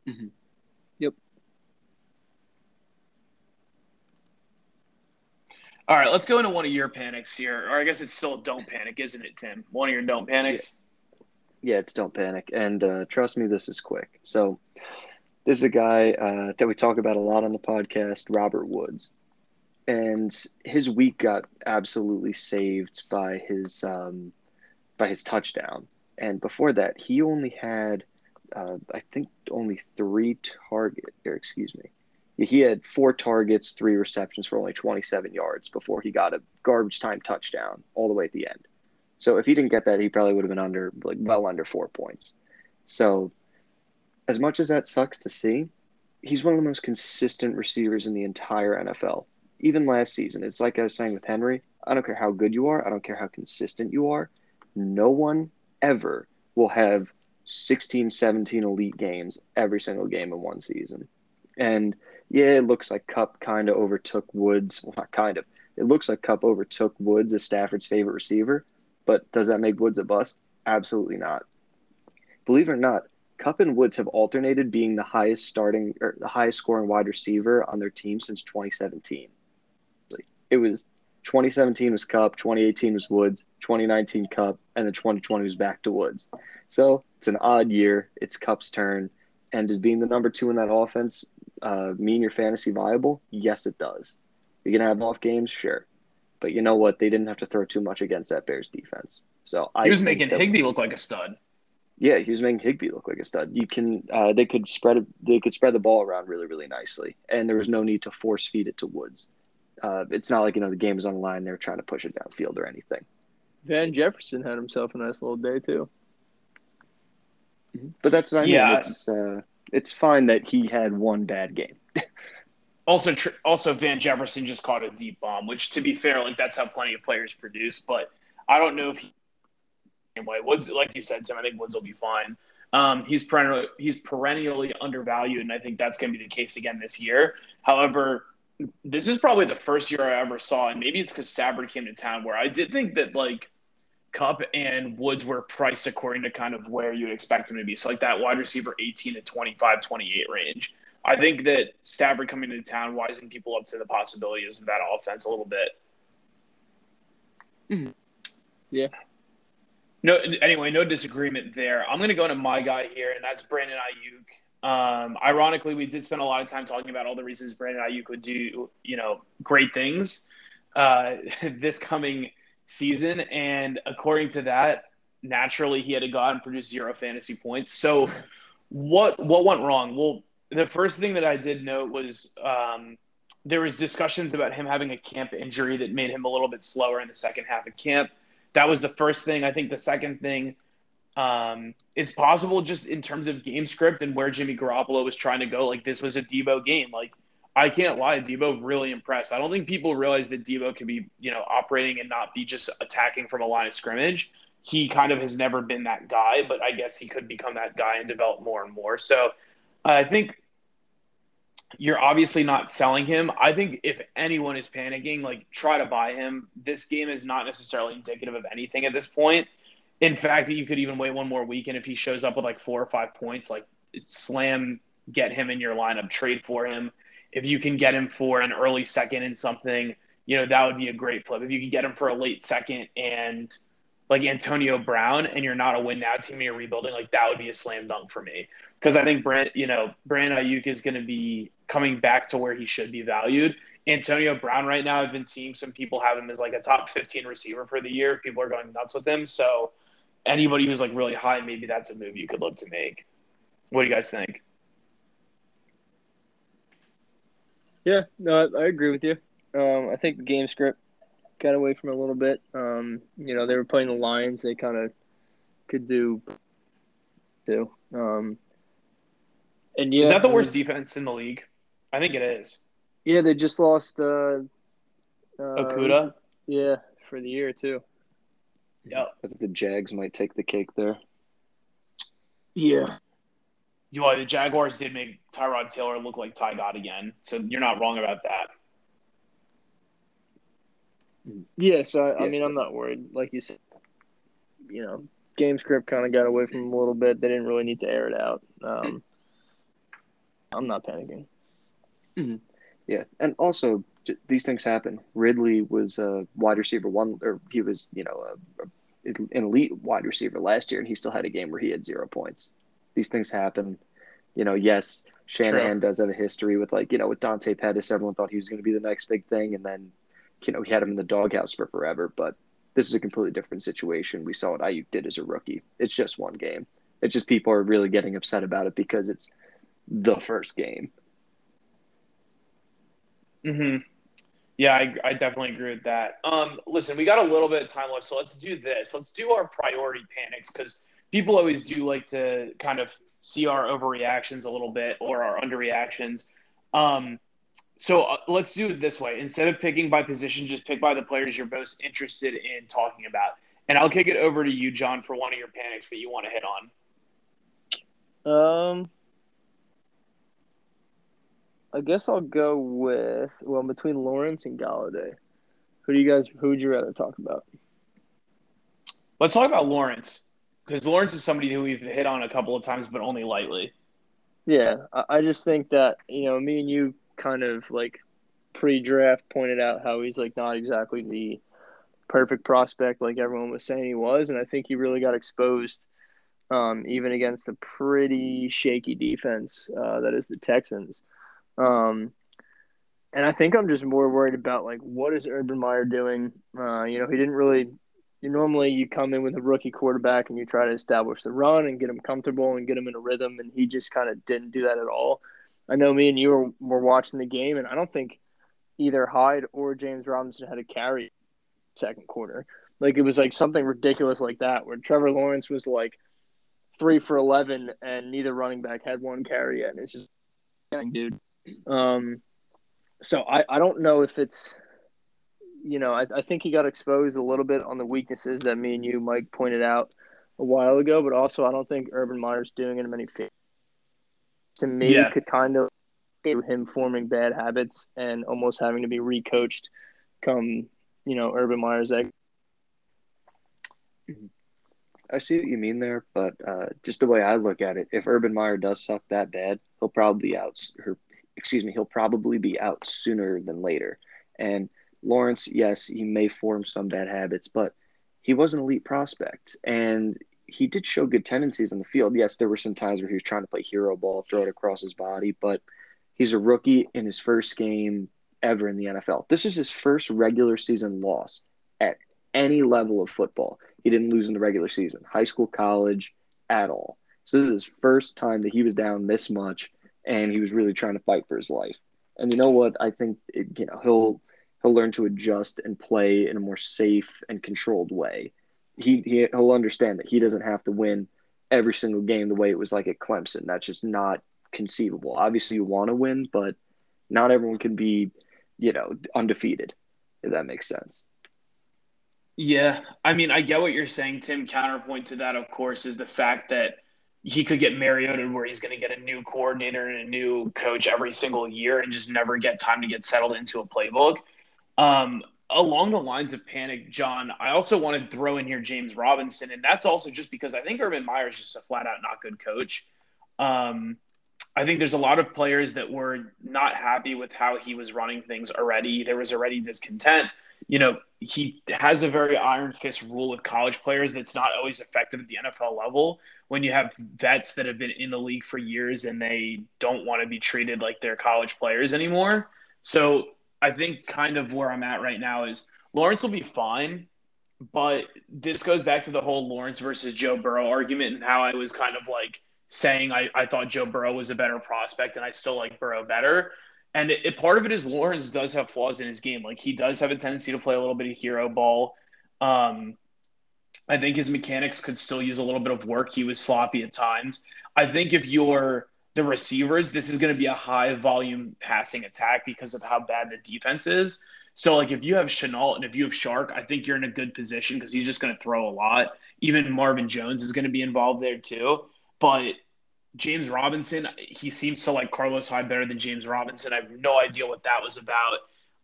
Mm-hmm. Yep. All right, let's go into one of your panics here, or I guess it's still don't panic, isn't it, Tim? One of your don't panics. Yeah, yeah it's don't panic, and uh, trust me, this is quick. So, this is a guy uh, that we talk about a lot on the podcast, Robert Woods, and his week got absolutely saved by his um, by his touchdown. And before that, he only had, uh, I think, only three target, or excuse me, he had four targets, three receptions for only 27 yards before he got a garbage time touchdown all the way at the end. So if he didn't get that, he probably would have been under, like, well under four points. So, as much as that sucks to see, he's one of the most consistent receivers in the entire NFL. Even last season, it's like I was saying with Henry. I don't care how good you are. I don't care how consistent you are no one ever will have 16, 17 elite games every single game in one season. And yeah, it looks like Kupp kind of overtook Woods. Well, not kind of. It looks like Kupp overtook Woods as Stafford's favorite receiver. But does that make Woods a bust? Absolutely not. Believe it or not, Kupp and Woods have alternated being the highest starting or the highest scoring wide receiver on their team since 2017. It was 2017 was Kupp, 2018 was Woods, 2019 Kupp, and then 2020 was back to Woods. So it's an odd year. It's Kupp's turn. And does being the number two in that offense uh, mean you're fantasy viable? Yes, it does. You're going to have off games? Sure. But you know what? They didn't have to throw too much against that Bears defense. So I he was making that, Higbee look like a stud. Yeah, he was making Higbee look like a stud. You can uh, they could spread they could spread the ball around really really nicely, and there was no need to force feed it to Woods. Uh, it's not like you know the game is on the line; they're trying to push it downfield or anything. Van Jefferson had himself a nice little day too. Mm-hmm. But that's what I yeah. It's uh, it's fine that he had one bad game. also, tr- also Van Jefferson just caught a deep bomb, which, to be fair, like that's how plenty of players produce. But I don't know if he anyway. Woods, like you said, Tim, I think Woods will be fine. Um, he's perennially he's perennially undervalued, and I think that's going to be the case again this year. However, this is probably the first year I ever saw, and maybe it's because Stafford came to town, where I did think that like Kupp and Woods were priced according to kind of where you'd expect them to be. So like that wide receiver 18 to 25, 28 range. I think that Stafford coming into town wising people up to the possibilities of that offense a little bit. Mm-hmm. Yeah. No, anyway, no disagreement there. I'm going to go into my guy here, and that's Brandon Aiyuk. Um, ironically, we did spend a lot of time talking about all the reasons Brandon Aiyuk would do, you know, great things uh, this coming season, and according to that, naturally he had to go out and produce zero fantasy points. So, what what went wrong? Well, the first thing that I did note was um, there was discussions about him having a camp injury that made him a little bit slower in the second half of camp that was the first thing. I think the second thing um, is possible just in terms of game script and where Jimmy Garoppolo was trying to go. Like this was a Deebo game. Like I can't lie, Deebo really impressed. I don't think people realize that Deebo can be, you know, operating and not be just attacking from a line of scrimmage. He kind of has never been that guy, but I guess he could become that guy and develop more and more. So I think you're obviously not selling him. I think if anyone is panicking, like try to buy him. This game is not necessarily indicative of anything at this point. In fact, you could even wait one more week, and if he shows up with like four or five points, like slam, get him in your lineup, trade for him. If you can get him for an early second and something, you know that would be a great flip. If you can get him for a late second and like Antonio Brown, and you're not a win now team, and you're rebuilding, like that would be a slam dunk for me because I think Brent, you know, Brandon Aiyuk is going to be coming back to where he should be valued. Antonio Brown right now, I've been seeing some people have him as like a top 15 receiver for the year. People are going nuts with him. So anybody who's like really high, maybe that's a move you could look to make. What do you guys think? Yeah, no, I, I agree with you. Um, I think the game script got away from a little bit. Um, you know, they were playing the Lions. They kind of could do too. Um, and yeah, is that the worst defense in the league? I think it is. Yeah, they just lost uh, uh Okudah. Yeah, for the year too. Yeah, I think the Jags might take the cake there. Yeah. You know, the Jaguars did make Tyrod Taylor look like Ty God again, so you're not wrong about that. Yeah, so I, yeah. I mean, I'm not worried. Like you said, you know, game script kind of got away from them a little bit. They didn't really need to air it out. Um, I'm not panicking. Mm-hmm. Yeah, and also j- these things happen. Ridley was a wide receiver one, or he was you know a, a, an elite wide receiver last year, and he still had a game where he had zero points. These things happen. You know, yes, Shanahan True. does have a history with like you know with Dante Pettis. Everyone thought he was going to be the next big thing, and then you know he had him in the doghouse for forever. But this is a completely different situation. We saw what Aiyuk did as a rookie. It's just one game. It's just people are really getting upset about it because it's the first game. Hmm. Yeah, I, I definitely agree with that. Um, listen, we got a little bit of time left, so let's do this. Let's do our priority panics because people always do like to kind of see our overreactions a little bit or our underreactions. Um, so uh, let's do it this way. Instead of picking by position, just pick by the players you're most interested in talking about. And I'll kick it over to you, John, for one of your panics that you want to hit on. Um, I guess I'll go with well between Lawrence and Golladay. Who do you guys? Who would you rather talk about? Let's talk about Lawrence because Lawrence is somebody who we've hit on a couple of times, but only lightly. Yeah, I just think that you know me and you kind of like pre-draft pointed out how he's like not exactly the perfect prospect like everyone was saying he was, and I think he really got exposed. Um, even against a pretty shaky defense uh, that is the Texans. Um, and I think I'm just more worried about like what is Urban Meyer doing? Uh, you know, he didn't really. You normally you come in with a rookie quarterback and you try to establish the run and get him comfortable and get him in a rhythm, and he just kind of didn't do that at all. I know me and you were, were watching the game, and I don't think either Hyde or James Robinson had a carry second quarter. Like it was like something ridiculous like that, where Trevor Lawrence was like three for eleven, and neither running back had one carry yet. And it's just, dude. Um, so I, I don't know if it's, you know, I, I think he got exposed a little bit on the weaknesses that me and you, Mike, pointed out a while ago, but also I don't think Urban Meyer's doing it in many favors. To me, yeah. could kind of him forming bad habits and almost having to be recoached come, you know, Urban Meyer's egg. I see what you mean there, but uh, just the way I look at it, if Urban Meyer does suck that bad, he'll probably out. Excuse me, he'll probably be out sooner than later. And Lawrence, yes, he may form some bad habits, but he was an elite prospect, and he did show good tendencies on the field. Yes, there were some times where he was trying to play hero ball, throw it across his body, but he's a rookie in his first game ever in the NFL. This is his first regular season loss at any level of football. He didn't lose in the regular season, high school, college, at all. So this is his first time that he was down this much, and he was really trying to fight for his life. And you know what? I think it, you know he'll he'll learn to adjust and play in a more safe and controlled way. He, he he'll understand that he doesn't have to win every single game the way it was like at Clemson. That's just not conceivable. Obviously, you want to win, but not everyone can be, you know, undefeated. If that makes sense. Yeah, I mean, I get what you're saying, Tim. Counterpoint to that, of course, is the fact that he could get Mariota where he's going to get a new coordinator and a new coach every single year and just never get time to get settled into a playbook. Um, along the lines of panic, John, I also want to throw in here James Robinson, and that's also just because I think Urban Meyer is just a flat out not good coach. Um, I think there's a lot of players that were not happy with how he was running things already. There was already discontent you know, he has a very iron fist rule with college players that's not always effective at the NFL level. When you have vets that have been in the league for years and they don't want to be treated like they're college players anymore. So I think kind of where I'm at right now is Lawrence will be fine, but this goes back to the whole Lawrence versus Joe Burrow argument and how I was kind of like saying I, I thought Joe Burrow was a better prospect and I still like Burrow better. And it, it, part of it is Lawrence does have flaws in his game. Like he does have a tendency to play a little bit of hero ball. Um, I think his mechanics could still use a little bit of work. He was sloppy at times. I think if you're the receivers, this is going to be a high volume passing attack because of how bad the defense is. So, like, if you have Shenault and if you have Chark, I think you're in a good position because he's just going to throw a lot. Even Marvin Jones is going to be involved there too. But James Robinson, he seems to like Carlos Hyde better than James Robinson. I have no idea what that was about.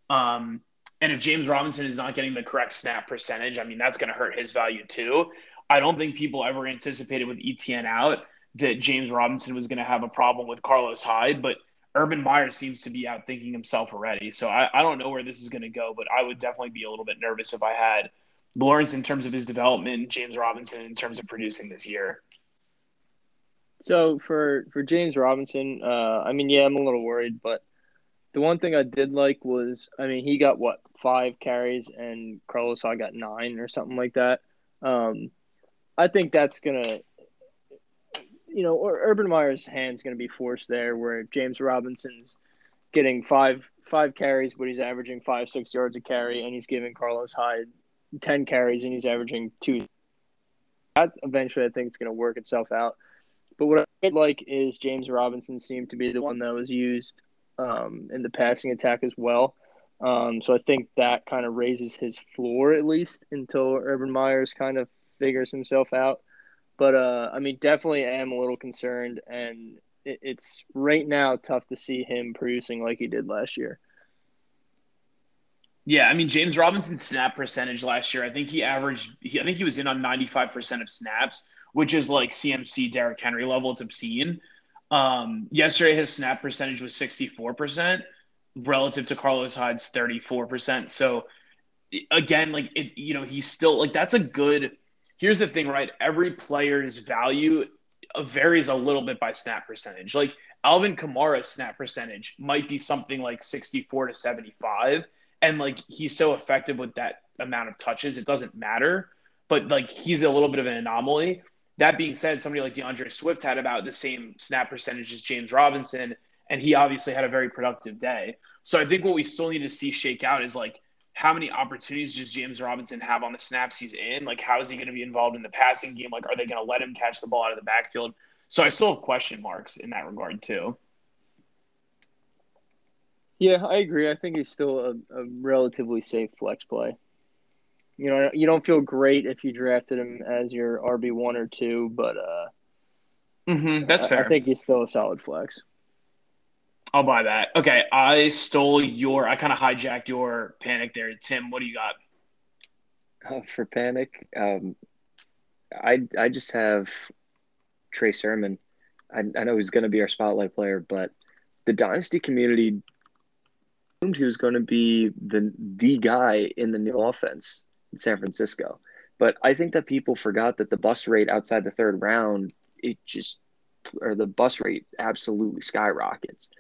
Um, and if James Robinson is not getting the correct snap percentage, I mean, that's going to hurt his value too. I don't think people ever anticipated with ETN out that James Robinson was going to have a problem with Carlos Hyde, but Urban Meyer seems to be out thinking himself already. So I, I don't know where this is going to go, but I would definitely be a little bit nervous if I had Lawrence in terms of his development, James Robinson in terms of producing this year. So for for James Robinson, uh, I mean, yeah, I'm a little worried, but the one thing I did like was, I mean, he got what five carries and Carlos Hyde got nine or something like that. Um, I think that's gonna, you know, or Urban Meyer's hand's gonna be forced there, where James Robinson's getting five five carries, but he's averaging five six yards a carry, and he's giving Carlos Hyde ten carries, and he's averaging two. That eventually, I think, it's gonna work itself out. But what I did like is James Robinson seemed to be the one that was used um, in the passing attack as well. Um, so I think that kind of raises his floor at least until Urban Meyers kind of figures himself out. But uh, I mean, definitely am a little concerned, and it, it's right now tough to see him producing like he did last year. Yeah, I mean James Robinson's snap percentage last year, I think he averaged. He, I think he was in on ninety five percent of snaps, which is like CMC Derrick Henry level. It's obscene. Um, yesterday, his snap percentage was 64% relative to Carlos Hyde's 34%. So, again, like, it, you know, he's still like, that's a good. Here's the thing, right? Every player's value varies a little bit by snap percentage. Like, Alvin Kamara's snap percentage might be something like 64 to 75. And like, he's so effective with that amount of touches, it doesn't matter. But like, he's a little bit of an anomaly. That being said, somebody like D'Andre Swift had about the same snap percentage as James Robinson, and he obviously had a very productive day. So I think what we still need to see shake out is like how many opportunities does James Robinson have on the snaps he's in? Like, how is he going to be involved in the passing game? Like, are they going to let him catch the ball out of the backfield? So I still have question marks in that regard too. Yeah, I agree. I think he's still a, a relatively safe flex play you know, you don't feel great if you drafted him as your RB one or two, but uh, mm-hmm, that's fair. I think he's still a solid flex. I'll buy that. Okay, I stole your. I kind of hijacked your panic there, Tim. What do you got? Oh, for panic, um, I I just have Trey Sermon. I, I know he's going to be our spotlight player, but the dynasty community assumed he was going to be the the guy in the new offense San Francisco. But I think that people forgot that the bus rate outside the third round, it just or the bus rate absolutely skyrockets.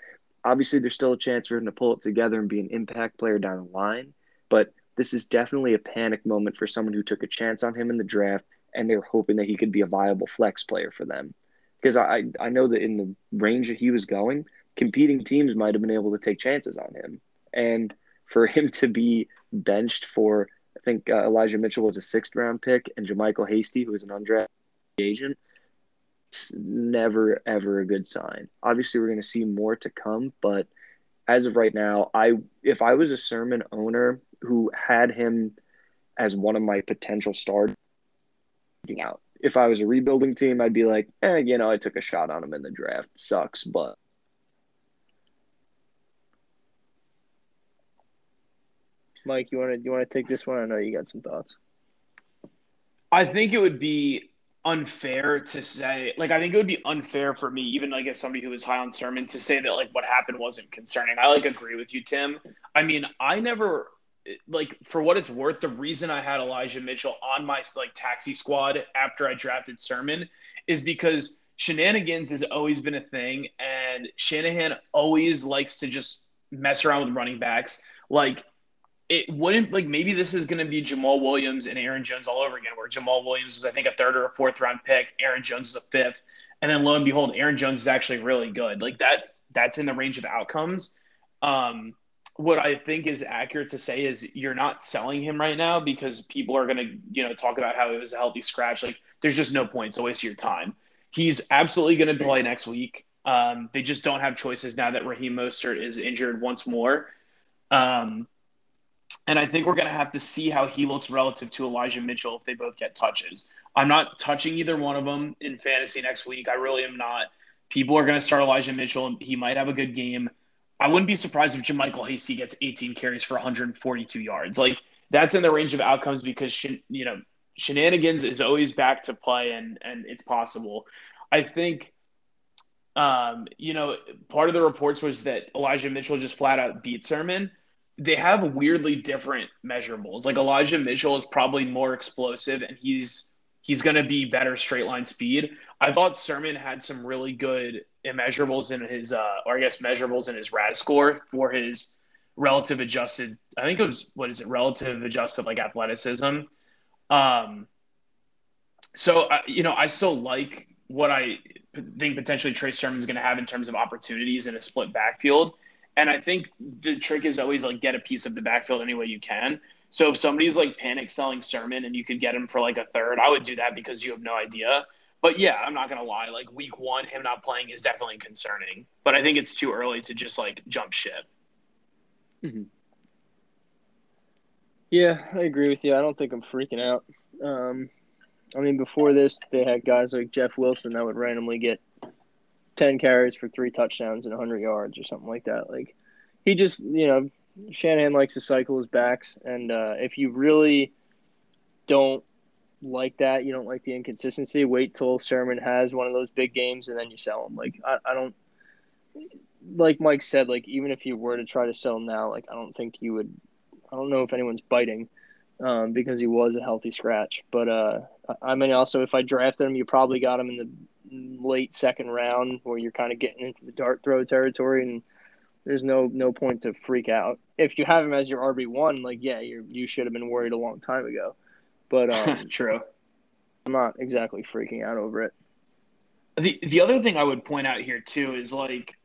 Obviously, there's still a chance for him to pull it together and be an impact player down the line, but this is definitely a panic moment for someone who took a chance on him in the draft and they're hoping that he could be a viable flex player for them. Because I I know that in the range that he was going, competing teams might have been able to take chances on him, and for him to be benched for I think uh, Elijah Mitchell was a sixth round pick and JaMycal Hasty, who was an undrafted agent, it's never ever a good sign. Obviously, we're going to see more to come, but as of right now, I if I was a Sermon owner who had him as one of my potential stars out. If I was a rebuilding team, I'd be like, eh, you know, I took a shot on him in the draft. Sucks, but Mike, you want to you want to take this one? I know you got some thoughts. I think it would be unfair to say like I think it would be unfair for me, even like as somebody who was high on Sermon, to say that like what happened wasn't concerning. I like agree with you, Tim. I mean, I never like for what it's worth, the reason I had Elijah Mitchell on my like taxi squad after I drafted Sermon is because shenanigans has always been a thing, and Shanahan always likes to just mess around with running backs. Like it wouldn't like maybe this is going to be Jamaal Williams and Aaron Jones all over again, where Jamaal Williams is I think a third or a fourth round pick, Aaron Jones is a fifth, and then lo and behold, Aaron Jones is actually really good. Like that, that's in the range of outcomes. Um, what I think is accurate to say is you're not selling him right now because people are going to, you know, talk about how it was a healthy scratch. Like there's just no point. It's a waste of your time. He's absolutely going to play next week. Um, they just don't have choices now that Raheem Mostert is injured once more. Um, and I think we're going to have to see how he looks relative to Elijah Mitchell if they both get touches. I'm not touching either one of them in fantasy next week. I really am not. People are going to start Elijah Mitchell, and he might have a good game. I wouldn't be surprised if JaMycal Hasty gets 18 carries for 142 yards. Like that's in the range of outcomes because you know shenanigans is always back to play and and it's possible. I think um, you know, part of the reports was that Elijah Mitchell just flat out beat Sermon. They have weirdly different measurables. Like Elijah Mitchell is probably more explosive and he's he's going to be better straight line speed. I thought Sermon had some really good immeasurables in his, uh, or I guess measurables in his RAS score for his relative adjusted. I think it was what is it? Relative adjusted like athleticism. Um, so uh, you know, I still like what I think potentially Trey Sermon's going to have in terms of opportunities in a split backfield. And I think the trick is always like get a piece of the backfield any way you can. So if somebody's like panic selling Sermon and you could get him for like a third, I would do that because you have no idea. But yeah, I'm not gonna lie. Like week one, him not playing is definitely concerning. But I think it's too early to just like jump ship. Mm-hmm. Yeah, I agree with you. I don't think I'm freaking out. Um, I mean, before this, they had guys like Jeff Wilson that would randomly get ten carries for three touchdowns and 100 yards or something like that. Like he just, you know, Shanahan likes to cycle his backs, and uh, if you really don't like that, you don't like the inconsistency. Wait till Sermon has one of those big games, and then you sell him. Like I, I don't like Mike said. Like even if you were to try to sell now, like I don't think you would. I don't know if anyone's biting um, because he was a healthy scratch. But uh, I mean, also if I drafted him, you probably got him in the late second round where you're kind of getting into the dart throw territory and there's no no point to freak out. If you have him as your RB one, like yeah, you you should have been worried a long time ago. But um, true, I'm not exactly freaking out over it. The the other thing I would point out here too is like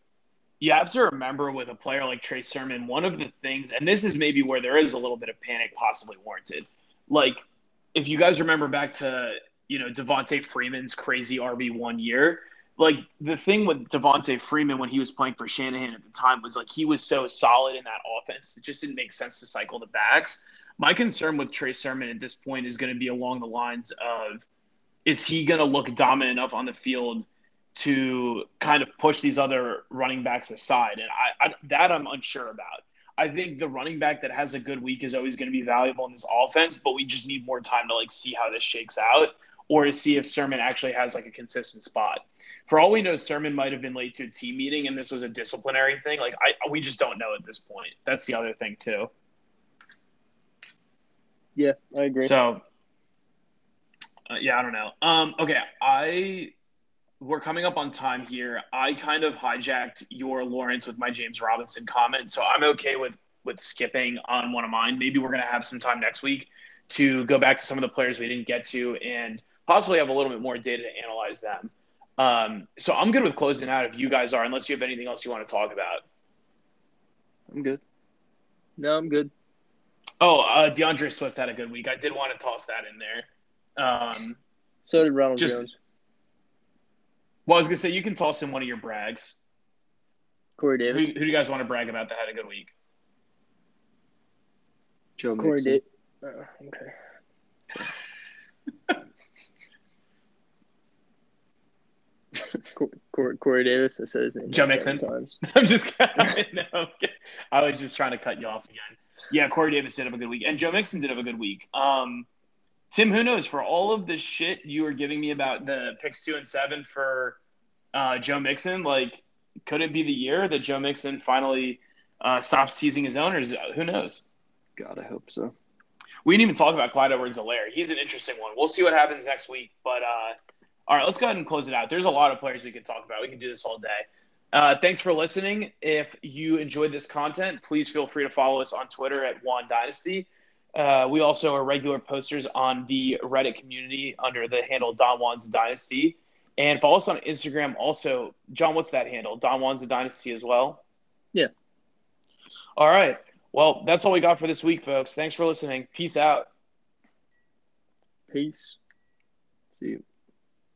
you have to remember with a player like Trey Sermon, one of the things, and this is maybe where there is a little bit of panic possibly warranted. Like if you guys remember back to you know Devonta Freeman's crazy RB one year like the thing with Devonte Freeman when he was playing for Shanahan at the time was like he was so solid in that offense it just didn't make sense to cycle the backs. My concern with Trey Sermon at this point is going to be along the lines of is he going to look dominant enough on the field to kind of push these other running backs aside? And I, I that I'm unsure about. I think the running back that has a good week is always going to be valuable in this offense, but we just need more time to like see how this shakes out or to see if Sermon actually has like a consistent spot. For all we know, Sermon might have been late to a team meeting and this was a disciplinary thing. Like I, we just don't know at this point. That's the other thing too. Yeah, I agree. So, uh, yeah, I don't know. Um, okay, I we're coming up on time here. I kind of hijacked your Lawrence with my James Robinson comment, so I'm okay with with skipping on one of mine. Maybe we're gonna have some time next week to go back to some of the players we didn't get to and possibly have a little bit more data to analyze them. Um, so I'm good with closing out if you guys are, unless you have anything else you want to talk about. I'm good. No, I'm good. Oh, uh, D'Andre Swift had a good week. I did want to toss that in there. Um, so did Ronald just, Jones. Well, I was gonna say you can toss in one of your brags. Corey Davis. Who, who do you guys want to brag about that had a good week? Joe Corey Mixon. Da- Oh, okay. Corey, Corey Davis. I said his name. Joe Mixon. Times. I'm just. no, I was just trying to cut you off again. Yeah, Corey Davis did have a good week, and Joe Mixon did have a good week. Um, Tim, who knows? For all of the shit you were giving me about the picks two and seven for uh, Joe Mixon, like, could it be the year that Joe Mixon finally uh, stops teasing his owners? Who knows? God, I hope so. We didn't even talk about Clyde Edwards-Helaire. He's an interesting one. We'll see what happens next week. But uh, all right, let's go ahead and close it out. There's a lot of players we could talk about. We can do this all day. Uh, thanks for listening. If you enjoyed this content, please feel free to follow us on Twitter at One Dynasty. Uh, we also are regular posters on the Reddit community under the handle Don Juan's Dynasty. And follow us on Instagram also. John, what's that handle? Don Juan's Dynasty as well? Yeah. All right. Well, that's all we got for this week, folks. Thanks for listening. Peace out. Peace. See you.